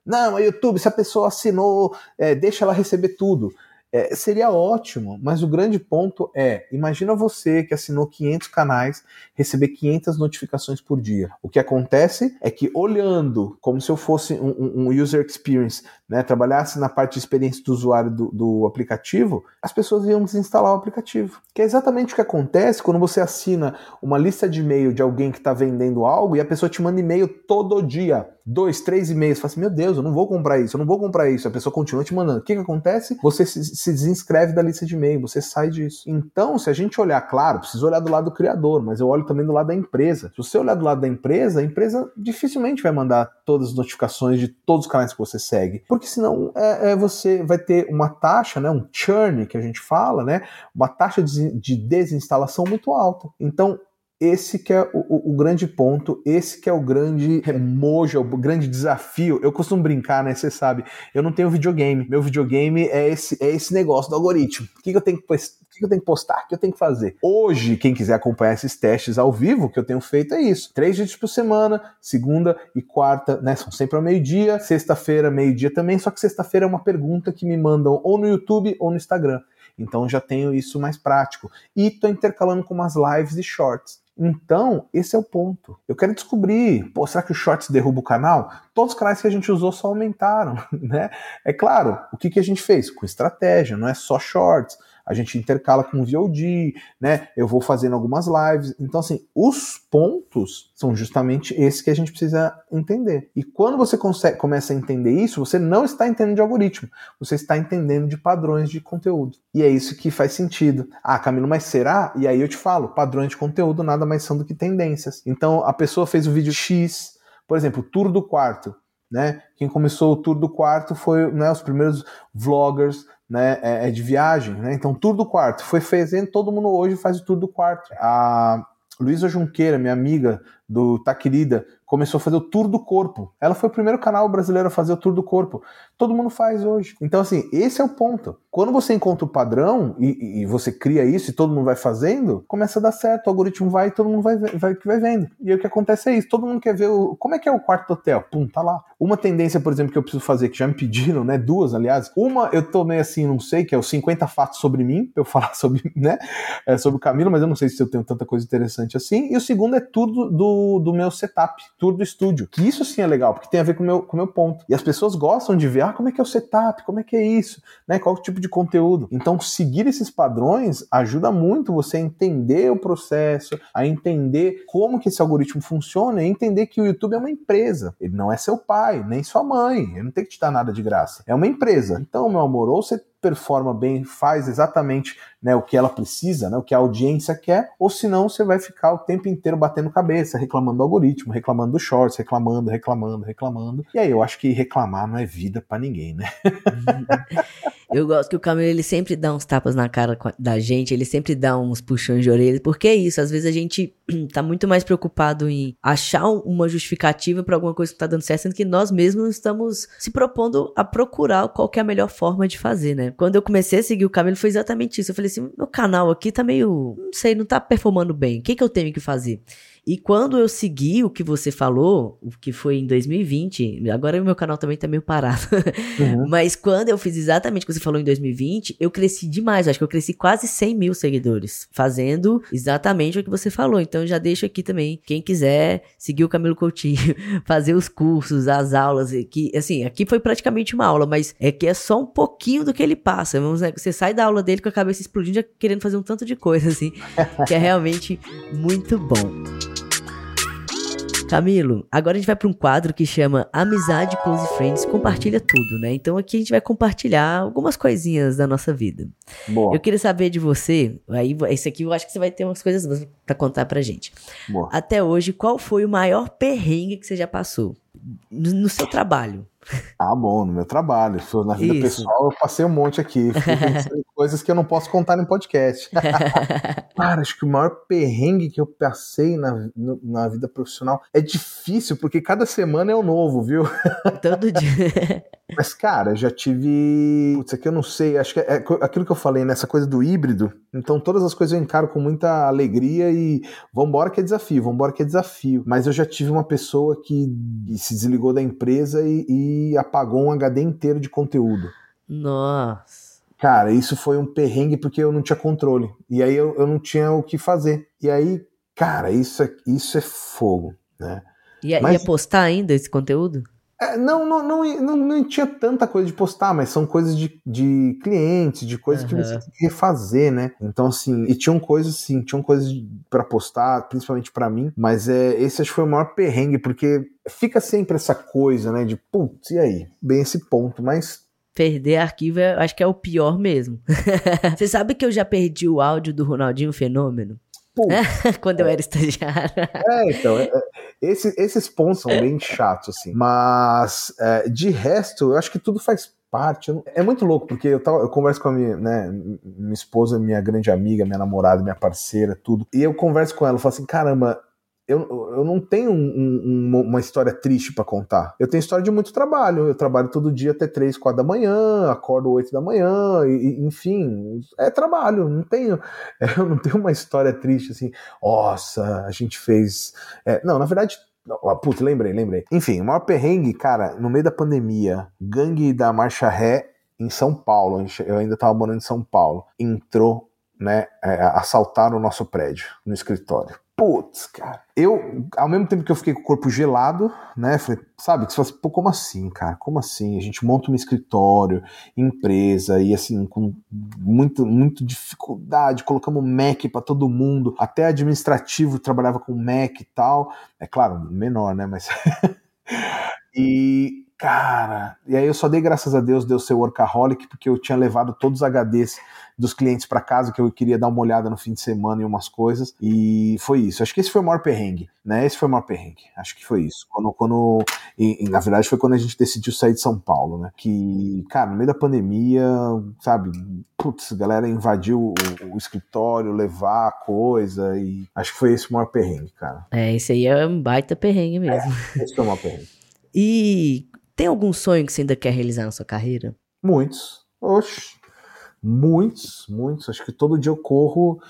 Não, YouTube, se a pessoa assinou, é, deixa ela receber tudo. É, seria ótimo, mas o grande ponto é: imagina você que assinou 500 canais receber 500 notificações por dia. O que acontece é que, olhando como se eu fosse um, um user experience, né, trabalhasse na parte de experiência do usuário do, do, aplicativo, as pessoas iam desinstalar o aplicativo. Que é exatamente o que acontece quando você assina uma lista de e-mail de alguém que está vendendo algo e a pessoa te manda e-mail todo dia dois, três e-mails, fala assim, meu Deus, eu não vou comprar isso, eu não vou comprar isso. A pessoa continua te mandando. O que, que acontece? Você se, se desinscreve da lista de e-mail, você sai disso. Então, se a gente olhar, claro, precisa olhar do lado do criador, mas eu olho também do lado da empresa. Se você olhar do lado da empresa, a empresa dificilmente vai mandar todas as notificações de todos os canais que você segue, porque senão é, é você vai ter uma taxa, né, um churn que a gente fala, né, uma taxa de, de desinstalação muito alta. Então, esse que é o, o, o, grande ponto, esse que é o grande remojo, o grande desafio. Eu costumo brincar, né? Você sabe, eu não tenho videogame. Meu videogame é esse, é esse negócio do algoritmo. O que, que eu tenho que o que eu tenho que postar? O que eu tenho que fazer? Hoje, quem quiser acompanhar esses testes ao vivo, que eu tenho feito é isso. Três vídeos por semana, segunda e quarta, né? São sempre ao meio-dia, sexta-feira, meio-dia também, só que sexta-feira é uma pergunta que me mandam ou no YouTube ou no Instagram. Então já tenho isso mais prático. E estou intercalando com umas lives e shorts. Então, esse é o ponto. Eu quero descobrir, pô, será que o Shorts derruba o canal? Todos os canais que a gente usou só aumentaram, né? É claro, o que, que a gente fez? Com estratégia, não é só Shorts a gente intercala com VOD, né? Eu vou fazendo algumas lives. Então, assim, os pontos são justamente esses que a gente precisa entender. E quando você consegue, começa a entender isso, você não está entendendo de algoritmo, você está entendendo de padrões de conteúdo. E é isso que faz sentido. Ah, Camilo, mas será? E aí eu te falo, padrões de conteúdo nada mais são do que tendências. Então, a pessoa fez o vídeo X, por exemplo, tour do quarto. Né? Quem começou o tour do quarto foi né, os primeiros vloggers né, é, é, de viagem, né? Então, tour do quarto. Foi fazendo, todo mundo hoje faz o tour do quarto. A Luísa Junqueira, minha amiga do Tá Querida, começou a fazer o tour do corpo. Ela foi o primeiro canal brasileiro a fazer o tour do corpo. Todo mundo faz hoje. Então, assim, esse é o ponto. Quando você encontra o padrão e, e você cria isso e todo mundo vai fazendo, começa a dar certo. O algoritmo vai e todo mundo vai, vai, vai vendo. E aí o que acontece é isso. Todo mundo quer ver o, como é que é o quarto do hotel. Pum, tá lá. Uma tendência, por exemplo, que eu preciso fazer, que já me pediram, né? Duas, aliás. Uma eu tomei assim, não sei, que é os 50 fatos sobre mim, pra eu falar sobre, né? É, sobre o Camilo, mas eu não sei se eu tenho tanta coisa interessante assim. E o segundo é tudo do, do meu setup, tudo do estúdio. Que isso sim é legal, porque tem a ver com o meu, com meu ponto. E as pessoas gostam de ver, ah, como é que é o setup, como é que é isso, né? Qual tipo de conteúdo. Então, seguir esses padrões ajuda muito você a entender o processo, a entender como que esse algoritmo funciona e entender que o YouTube é uma empresa. Ele não é seu pai, nem sua mãe. Ele não tem que te dar nada de graça. É uma empresa. Então, meu amor, ou você performa bem, faz exatamente né, o que ela precisa, né, o que a audiência quer, ou senão você vai ficar o tempo inteiro batendo cabeça, reclamando do algoritmo, reclamando do shorts, reclamando, reclamando, reclamando. E aí eu acho que reclamar não é vida para ninguém, né? Eu gosto que o Camilo ele sempre dá uns tapas na cara da gente, ele sempre dá uns puxões de orelha, porque é isso, às vezes a gente tá muito mais preocupado em achar uma justificativa para alguma coisa que tá dando certo, sendo que nós mesmos estamos se propondo a procurar qual é a melhor forma de fazer, né? Quando eu comecei a seguir o Camilo foi exatamente isso. Eu falei assim, meu canal aqui tá meio, não sei, não tá performando bem. O que que eu tenho que fazer? E quando eu segui o que você falou, o que foi em 2020, agora o meu canal também tá meio parado. Uhum. Mas quando eu fiz exatamente o que você falou em 2020, eu cresci demais. Acho que eu cresci quase 100 mil seguidores, fazendo exatamente o que você falou. Então já deixo aqui também, quem quiser seguir o Camilo Coutinho, fazer os cursos, as aulas, que assim, aqui foi praticamente uma aula, mas é que é só um pouquinho do que ele passa. Vamos, né? Você sai da aula dele com a cabeça explodindo, já querendo fazer um tanto de coisa, assim, que é realmente muito bom. Camilo, agora a gente vai para um quadro que chama Amizade Close Friends Compartilha Tudo, né? Então aqui a gente vai compartilhar algumas coisinhas da nossa vida. Boa. Eu queria saber de você, aí esse aqui eu acho que você vai ter umas coisas para contar pra gente. Boa. Até hoje, qual foi o maior perrengue que você já passou no, no seu trabalho? Ah, bom, no meu trabalho. Na vida Isso. pessoal, eu passei um monte aqui. coisas que eu não posso contar em podcast. Cara, acho que o maior perrengue que eu passei na, na vida profissional é difícil, porque cada semana é um novo, viu? Todo dia. Mas, cara, já tive. Putz, aqui eu não sei. Acho que é aquilo que eu falei, nessa né? coisa do híbrido. Então, todas as coisas eu encaro com muita alegria e vambora que é desafio, vambora que é desafio. Mas eu já tive uma pessoa que se desligou da empresa e, e apagou um HD inteiro de conteúdo. Nossa. Cara, isso foi um perrengue porque eu não tinha controle. E aí eu, eu não tinha o que fazer. E aí, cara, isso é, isso é fogo, né? Ia, Mas... ia postar ainda esse conteúdo? É, não, não, não, não, não, tinha tanta coisa de postar, mas são coisas de, de clientes, de coisas uhum. que você tem que refazer, né? Então, assim, e tinham coisas, sim, tinham coisas para postar, principalmente para mim, mas é, esse acho que foi o maior perrengue, porque fica sempre essa coisa, né? De, putz, e aí? Bem esse ponto, mas perder arquivo, é, acho que é o pior mesmo. Você sabe que eu já perdi o áudio do Ronaldinho Fenômeno? Quando eu era estagiário. É, então, é, é, esse, esses pontos são bem chatos, assim. Mas, é, de resto, eu acho que tudo faz parte. É muito louco, porque eu, tava, eu converso com a minha, né, minha esposa, minha grande amiga, minha namorada, minha parceira, tudo. E eu converso com ela, eu falo assim: caramba, eu, eu não tenho um, um, uma história triste para contar. Eu tenho história de muito trabalho. Eu trabalho todo dia até 3, 4 da manhã, acordo 8 da manhã, e, enfim, é trabalho. Não tenho, eu não tenho uma história triste assim, nossa, a gente fez. É, não, na verdade, Putz, lembrei, lembrei. Enfim, o maior perrengue, cara, no meio da pandemia, gangue da Marcha Ré em São Paulo, eu ainda tava morando em São Paulo, entrou, né, é, assaltaram o nosso prédio, no escritório. Putz, cara. Eu, ao mesmo tempo que eu fiquei com o corpo gelado, né? Falei, sabe, que você fala assim, pô, como assim, cara? Como assim? A gente monta um escritório, empresa, e assim, com muito, muito dificuldade, colocamos Mac para todo mundo, até administrativo trabalhava com Mac e tal. É claro, menor, né? Mas. e, cara, e aí eu só dei graças a Deus, deu seu workaholic, porque eu tinha levado todos os HDs dos clientes para casa, que eu queria dar uma olhada no fim de semana em umas coisas. E foi isso. Acho que esse foi o maior perrengue, né? Esse foi o maior perrengue. Acho que foi isso. Quando, quando e, e, na verdade, foi quando a gente decidiu sair de São Paulo, né? Que, cara, no meio da pandemia, sabe, putz, a galera invadiu o, o escritório, levar coisa, e acho que foi esse o maior perrengue, cara. É, esse aí é um baita perrengue mesmo. É, esse foi o maior perrengue. E tem algum sonho que você ainda quer realizar na sua carreira? Muitos. Oxe, Muitos, muitos. Acho que todo dia eu corro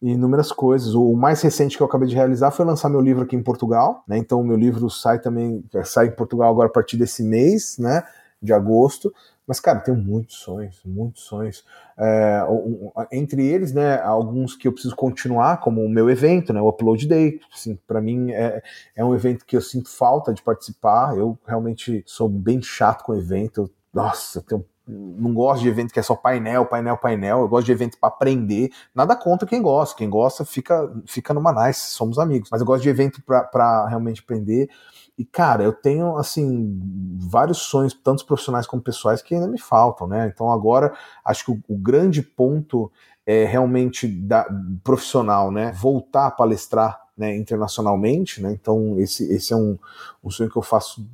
inúmeras coisas. O mais recente que eu acabei de realizar foi lançar meu livro aqui em Portugal, né? Então meu livro sai também, sai em Portugal agora a partir desse mês, né? De agosto. Mas, cara, tenho muitos sonhos, muitos sonhos. É, entre eles, né, alguns que eu preciso continuar, como o meu evento, né, o Upload Day. Assim, para mim é, é um evento que eu sinto falta de participar. Eu realmente sou bem chato com evento. Nossa, eu tenho não gosto de evento que é só painel, painel, painel. Eu gosto de evento para aprender. Nada contra quem gosta. Quem gosta fica, fica numa nice, somos amigos. Mas eu gosto de evento para realmente aprender. E, cara, eu tenho, assim, vários sonhos, tanto profissionais como pessoais, que ainda me faltam, né? Então, agora, acho que o, o grande ponto é realmente da, profissional, né? Voltar a palestrar né, internacionalmente, né? Então esse, esse é um, um sonho que eu faço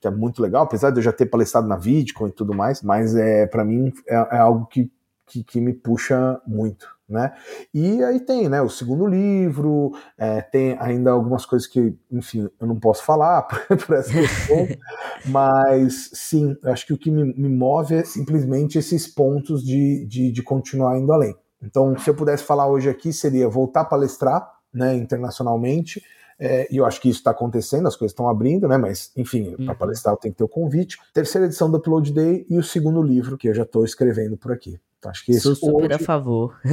que é muito legal, apesar de eu já ter palestrado na VidCon e tudo mais, mas é para mim é, é algo que, que, que, me puxa muito, né? E aí tem, né, o segundo livro, é, tem ainda algumas coisas que, enfim, eu não posso falar por essa questão, mas sim, acho que o que me, me move é simplesmente esses pontos de, de, de continuar indo além. Então, se eu pudesse falar hoje aqui, seria voltar a palestrar, né, internacionalmente. É, e eu acho que isso está acontecendo, as coisas estão abrindo, né? Mas, enfim, uhum. para palestrar tem que ter o convite. Terceira edição do Upload Day e o segundo livro que eu já estou escrevendo por aqui. Então, acho que Sou super hoje... a favor.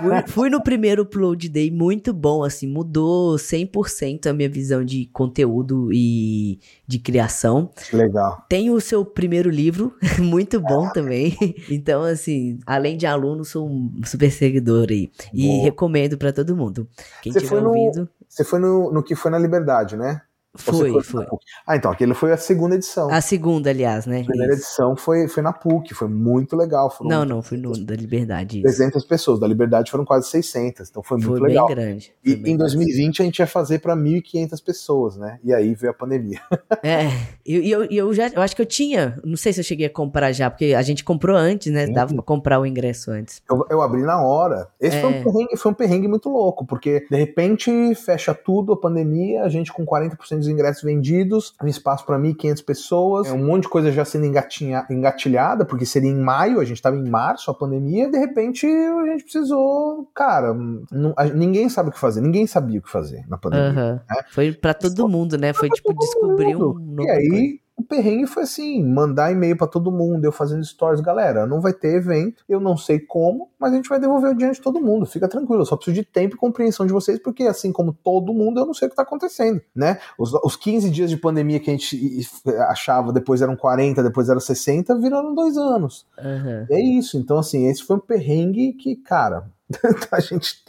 fui, fui, no primeiro Upload Day, muito bom, assim, mudou 100% a minha visão de conteúdo e de criação. Legal. Tem o seu primeiro livro, muito bom também. Então, assim, além de aluno, sou um super seguidor aí. E Boa. recomendo para todo mundo. Quem tiver no, ouvido. Você foi no, no que foi na Liberdade, né? Foi, foi. Ah, então, aquele foi a segunda edição. A segunda, aliás, né? A primeira Isso. edição foi, foi na PUC, foi muito legal. Foram não, não, foi no da Liberdade. Isso. 300 pessoas, da Liberdade foram quase 600, então foi, muito legal. Foi bem grande. Foi e bem em 2020 grande. a gente ia fazer para 1.500 pessoas, né? E aí veio a pandemia. É, e eu, eu, eu, já, eu acho que eu tinha, não sei se eu cheguei a comprar já, porque a gente comprou antes, né? Sim. Dava pra comprar o ingresso antes. Eu, eu abri na hora. Esse é. foi, um perrengue, foi um perrengue muito louco, porque de repente fecha tudo, a pandemia, a gente com 40% dos ingressos vendidos, um espaço para 1.500 pessoas, um monte de coisa já sendo engatilhada, porque seria em maio, a gente estava em março, a pandemia, e de repente a gente precisou, cara, não, a, ninguém sabe o que fazer, ninguém sabia o que fazer na pandemia. Uhum. Né? Foi para todo mundo, né? Foi, tipo descobrir um novo. E aí, o perrengue foi assim, mandar e-mail para todo mundo, eu fazendo stories, galera, não vai ter evento, eu não sei como, mas a gente vai devolver o dinheiro de todo mundo, fica tranquilo, eu só preciso de tempo e compreensão de vocês, porque assim como todo mundo, eu não sei o que tá acontecendo, né? Os, os 15 dias de pandemia que a gente achava, depois eram 40, depois eram 60, viraram dois anos. Uhum. É isso, então assim, esse foi um perrengue que, cara, a gente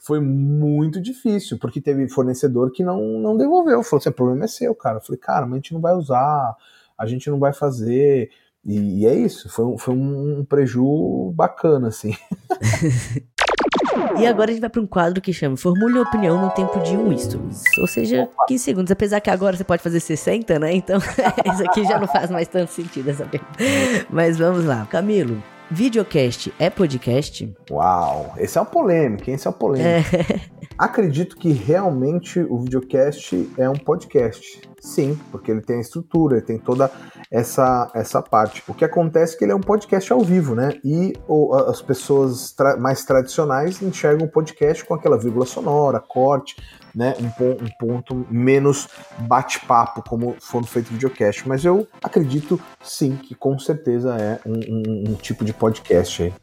foi muito difícil, porque teve fornecedor que não, não devolveu. Falou assim: o problema é seu, cara. Eu falei, cara, mas a gente não vai usar, a gente não vai fazer. E, e é isso, foi, foi um, um preju bacana, assim. E agora a gente vai para um quadro que chama Formule opinião no tempo de um isto. Ou seja, 15 segundos. Apesar que agora você pode fazer 60, né? Então, isso aqui já não faz mais tanto sentido essa pergunta. Mas vamos lá. Camilo, videocast é podcast? Uau, esse é o polêmico, esse é o polêmico. É. Acredito que realmente o videocast é um podcast. Sim, porque ele tem a estrutura, ele tem toda essa, essa parte. O que acontece é que ele é um podcast ao vivo, né? E as pessoas tra mais tradicionais enxergam o podcast com aquela vírgula sonora, corte, né? Um, um ponto menos bate-papo, como foi feito o videocast. Mas eu acredito sim que com certeza é um, um, um tipo de podcast aí.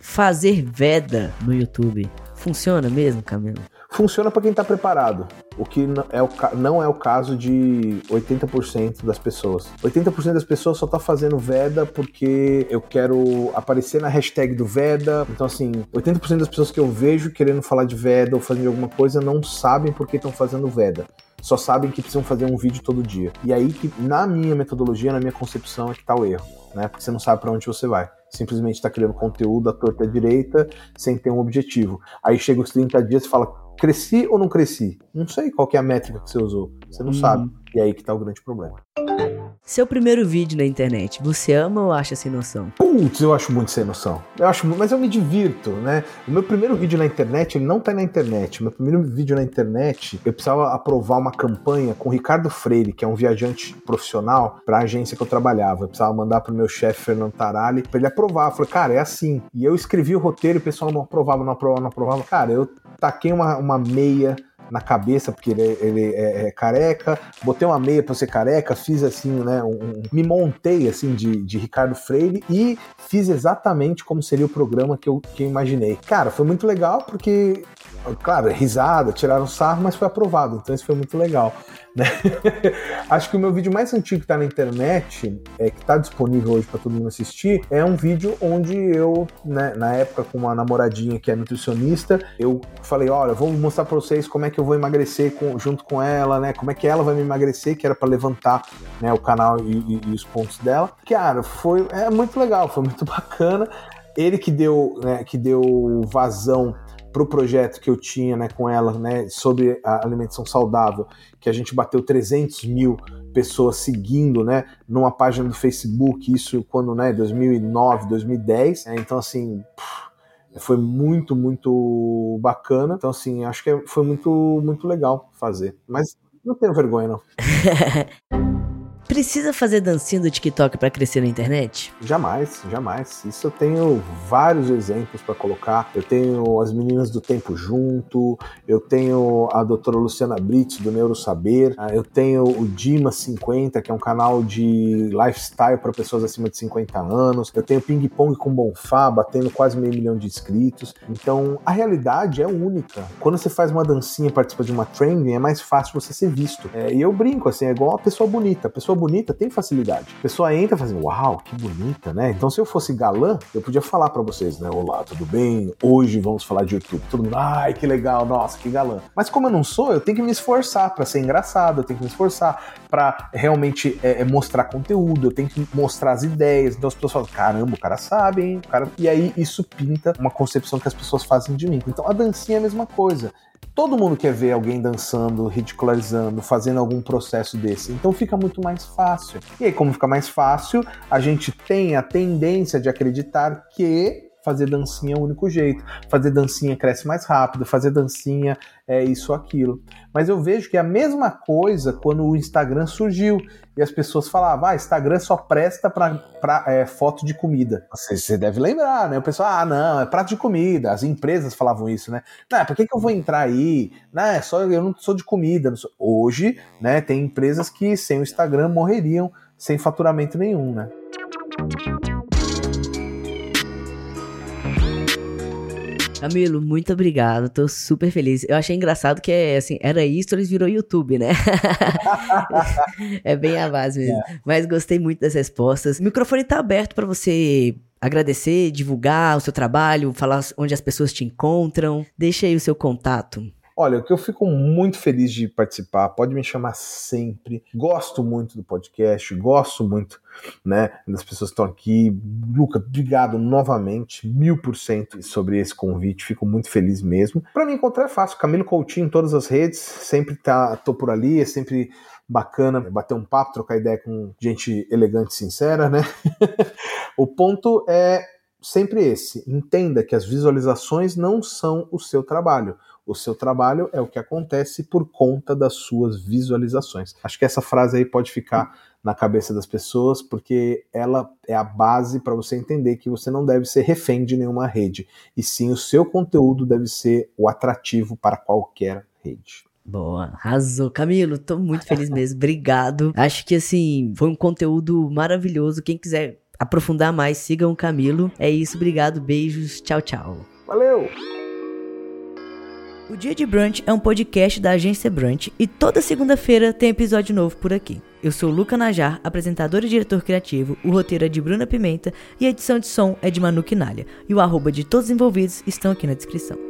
Fazer veda no YouTube Funciona mesmo, Camilo? Funciona para quem está preparado, o que é o, não é o caso de 80% das pessoas. 80% das pessoas só tá fazendo Veda porque eu quero aparecer na hashtag do Veda. Então, assim, 80% das pessoas que eu vejo querendo falar de Veda ou fazendo alguma coisa não sabem por que estão fazendo Veda só sabem que precisam fazer um vídeo todo dia. E aí que, na minha metodologia, na minha concepção, é que tá o erro, né? Porque você não sabe para onde você vai. Simplesmente está criando conteúdo à torta à direita, sem ter um objetivo. Aí chega os 30 dias e fala, cresci ou não cresci? Não sei qual é a métrica que você usou. Você não hum. sabe. E aí que tá o grande problema. Seu primeiro vídeo na internet, você ama ou acha sem noção? Putz, eu acho muito sem noção. Eu acho, mas eu me divirto, né? O meu primeiro vídeo na internet, ele não tá na internet. O meu primeiro vídeo na internet, eu precisava aprovar uma campanha com o Ricardo Freire, que é um viajante profissional, para a agência que eu trabalhava. Eu precisava mandar pro meu chefe Fernando Tarali para ele aprovar. Eu falei, cara, é assim. E eu escrevi o roteiro e o pessoal não aprovava, não aprovava, não aprovava. Cara, eu taquei uma, uma meia na cabeça, porque ele, ele é, é, careca, botei uma meia pra ser careca, fiz assim, né, um, me montei assim de, de Ricardo Freire e fiz exatamente como seria o programa que eu, que eu imaginei. Cara, foi muito legal porque, claro, risada, tiraram sarro, mas foi aprovado, então isso foi muito legal. Né? Acho que o meu vídeo mais antigo que está na internet, é, que está disponível hoje para todo mundo assistir, é um vídeo onde eu, né, na época com uma namoradinha que é nutricionista, eu falei, olha, vou mostrar para vocês como é que eu vou emagrecer com, junto com ela, né? Como é que ela vai me emagrecer, que era para levantar né, o canal e, e, e os pontos dela. Cara, foi é muito legal, foi muito bacana. Ele que deu, né, que deu vazão para o projeto que eu tinha né, com ela né, sobre a alimentação saudável, que a gente bateu 300 mil pessoas seguindo né, numa página do Facebook, isso quando, né, 2009, 2010. Né, então, assim, foi muito, muito bacana. Então, assim, acho que foi muito, muito legal fazer. Mas não tenho vergonha, não. Precisa fazer dancinha do TikTok para crescer na internet? Jamais, jamais. Isso eu tenho vários exemplos para colocar. Eu tenho as meninas do Tempo Junto, eu tenho a doutora Luciana Brits do Neurosaber, ah, eu tenho o Dima 50, que é um canal de lifestyle para pessoas acima de 50 anos, eu tenho Ping Pong com Bonfá, batendo quase meio milhão de inscritos. Então, a realidade é única. Quando você faz uma dancinha, participa de uma trending, é mais fácil você ser visto. É, e eu brinco, assim, é igual uma pessoa bonita. A pessoa bonita tem facilidade. A pessoa entra fazendo, uau, que bonita, né? Então, se eu fosse galã, eu podia falar para vocês, né? Olá, tudo bem? Hoje vamos falar de YouTube. Todo mundo, ai, que legal, nossa, que galã. Mas como eu não sou, eu tenho que me esforçar para ser engraçado, eu tenho que me esforçar para realmente é, é, mostrar conteúdo, eu tenho que mostrar as ideias. Então as pessoas falam, caramba, o cara sabe, hein? O cara... E aí isso pinta uma concepção que as pessoas fazem de mim. Então a dancinha é a mesma coisa. Todo mundo quer ver alguém dançando, ridicularizando, fazendo algum processo desse. Então fica muito mais fácil. E aí, como fica mais fácil, a gente tem a tendência de acreditar que fazer dancinha é o único jeito. Fazer dancinha cresce mais rápido, fazer dancinha é isso aquilo. Mas eu vejo que é a mesma coisa quando o Instagram surgiu e as pessoas falavam, ah, Instagram só presta para é, foto de comida. Você, você, deve lembrar, né? O pessoal, ah, não, é prato de comida. As empresas falavam isso, né? Não, por que, que eu vou entrar aí? Não, é só eu não sou de comida. Sou... Hoje, né, tem empresas que sem o Instagram morreriam sem faturamento nenhum, né? Camilo, muito obrigado. Tô super feliz. Eu achei engraçado que é assim, era isso, eles virou YouTube, né? é bem a base mesmo. É. Mas gostei muito das respostas. O microfone tá aberto para você agradecer, divulgar o seu trabalho, falar onde as pessoas te encontram. Deixa aí o seu contato. Olha, que eu fico muito feliz de participar, pode me chamar sempre. Gosto muito do podcast, gosto muito né, das pessoas que estão aqui. Luca, obrigado novamente, mil por cento sobre esse convite, fico muito feliz mesmo. Para me encontrar é fácil, Camilo Coutinho em todas as redes, sempre tá, tô por ali, é sempre bacana bater um papo, trocar ideia com gente elegante e sincera, né? o ponto é sempre esse: entenda que as visualizações não são o seu trabalho. O seu trabalho é o que acontece por conta das suas visualizações. Acho que essa frase aí pode ficar na cabeça das pessoas, porque ela é a base para você entender que você não deve ser refém de nenhuma rede, e sim o seu conteúdo deve ser o atrativo para qualquer rede. Boa, arrasou. Camilo, tô muito feliz mesmo. Obrigado. Acho que assim, foi um conteúdo maravilhoso. Quem quiser aprofundar mais, sigam o Camilo. É isso, obrigado, beijos, tchau, tchau. Valeu! O Dia de Brunch é um podcast da agência Brunch e toda segunda-feira tem episódio novo por aqui. Eu sou Luca Najar, apresentador e diretor criativo, o roteiro é de Bruna Pimenta e a edição de som é de Manu Quinalha. E o arroba de todos os envolvidos estão aqui na descrição.